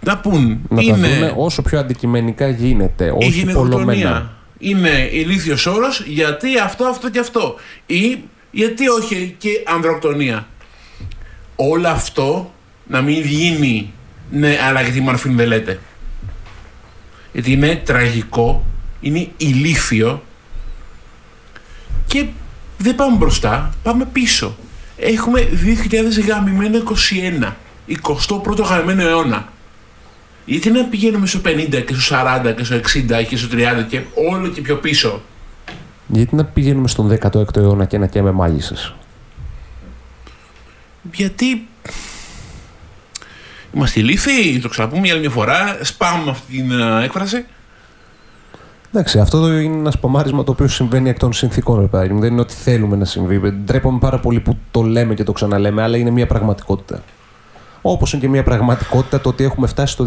Να πούν, Να είναι τα δούμε όσο πιο αντικειμενικά γίνεται, η όχι πολλωμένα. Γυναικοκτονία. Είναι ηλίθιος όρος γιατί αυτό, αυτό και αυτό. Ή γιατί όχι και ανδροκτονία. Όλο αυτό να μην γίνει ναι, αλλά γιατί Μαρφίν δεν λέτε. Γιατί είναι τραγικό, είναι ηλίθιο και δεν πάμε μπροστά, πάμε πίσω. Έχουμε 2000 γαμημένο 21, 21ο γαμημένο αιώνα. Γιατί να πηγαίνουμε στο 50 και στο 40 και στο 60 και στο 30 και όλο και πιο πίσω; Γιατί να πηγαίνουμε στον 16ο αιώνα και να καίμε μάγισσες. Γιατί είμαστε ηλίθιοι, το ξαναπούμε για άλλη μια φορά, σπάμε αυτή την ε, έκφραση. Εντάξει, αυτό το είναι ένα σπαμάρισμα το οποίο συμβαίνει εκ των συνθήκων, ρε παιδάκι μου. Δεν είναι ότι θέλουμε να συμβεί. Ντρέπομαι πάρα πολύ που το λέμε και το ξαναλέμε, αλλά είναι μια πραγματικότητα. Όπως είναι και μια πραγματικότητα το ότι έχουμε φτάσει στο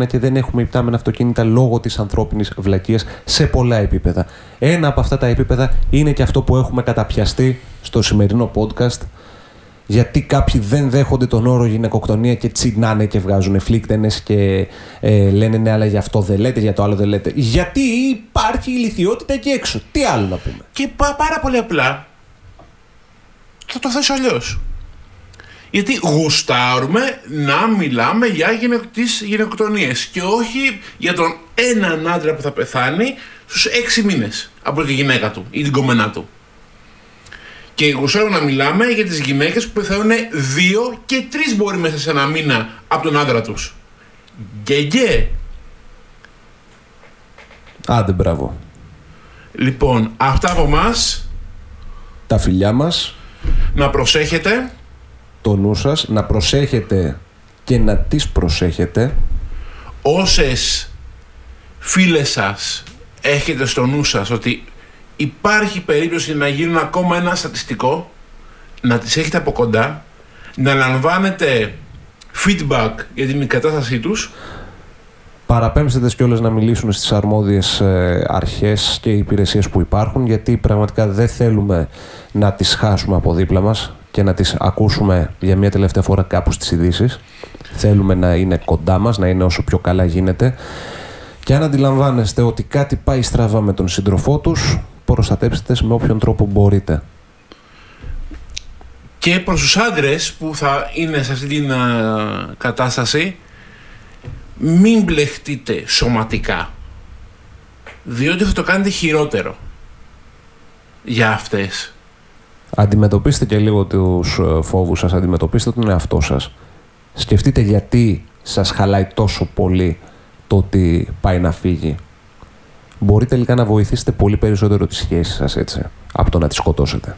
2021 και δεν έχουμε υπτάμενα αυτοκίνητα λόγω της ανθρώπινης βλακείας σε πολλά επίπεδα. Ένα από αυτά τα επίπεδα είναι και αυτό που έχουμε καταπιαστεί στο σημερινό podcast. Γιατί κάποιοι δεν δέχονται τον όρο γυναικοκτονία και τσινάνε και βγάζουν φλίκτενες και ε, λένε ναι, αλλά για αυτό δεν λέτε, για το άλλο δεν λέτε. Γιατί υπάρχει ηλικιότητα εκεί έξω. Τι άλλο να πούμε; Και πά- πάρα πολύ απλά θα το θέσω αλλιώς. Γιατί γουστάρουμε να μιλάμε για γυναικ... τις γυναικοκτονίες και όχι για τον έναν άντρα που θα πεθάνει στους έξι μήνες από τη γυναίκα του ή την κομμενά του. Και γουστάρουμε να μιλάμε για τις γυναίκες που πεθαίνουν δύο και τρεις μπορεί μέσα σε ένα μήνα από τον άντρα τους. Γκέγκε. Άντε, μπράβο. Λοιπόν, αυτά από μας Τα φιλιά μας, να προσέχετε. Το νου σας, να προσέχετε και να τις προσέχετε. όσες φίλες σας έχετε στο νου σας ότι υπάρχει περίπτωση να γίνουν ακόμα ένα στατιστικό, να τις έχετε από κοντά, να λαμβάνετε feedback για την κατάστασή τους Παραπέμψτε κιόλας να μιλήσουν στις αρμόδιες ε, αρχές και υπηρεσίες που υπάρχουν γιατί πραγματικά δεν θέλουμε να τις χάσουμε από δίπλα μας και να τις ακούσουμε για μια τελευταία φορά κάπου στις ειδήσεις. Θέλουμε να είναι κοντά μας, να είναι όσο πιο καλά γίνεται και αν αντιλαμβάνεστε ότι κάτι πάει στραβά με τον σύντροφό τους προστατέψτε τις με όποιον τρόπο μπορείτε. και προς τους άντρες που θα είναι σε αυτή την α, κατάσταση μην μπλεχτείτε σωματικά διότι θα το κάνετε χειρότερο για αυτές Αντιμετωπίστε και λίγο τους ε, φόβους σας, αντιμετωπίστε τον εαυτό σας. Σκεφτείτε γιατί σας χαλάει τόσο πολύ το ότι πάει να φύγει. Μπορεί τελικά να βοηθήσετε πολύ περισσότερο τη σχέση σας έτσι, από το να τη σκοτώσετε.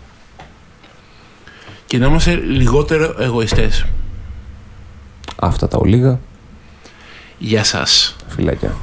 και να είμαστε λιγότερο εγωιστές. Αυτά τα ολίγα, Γεια σας. φιλάκια.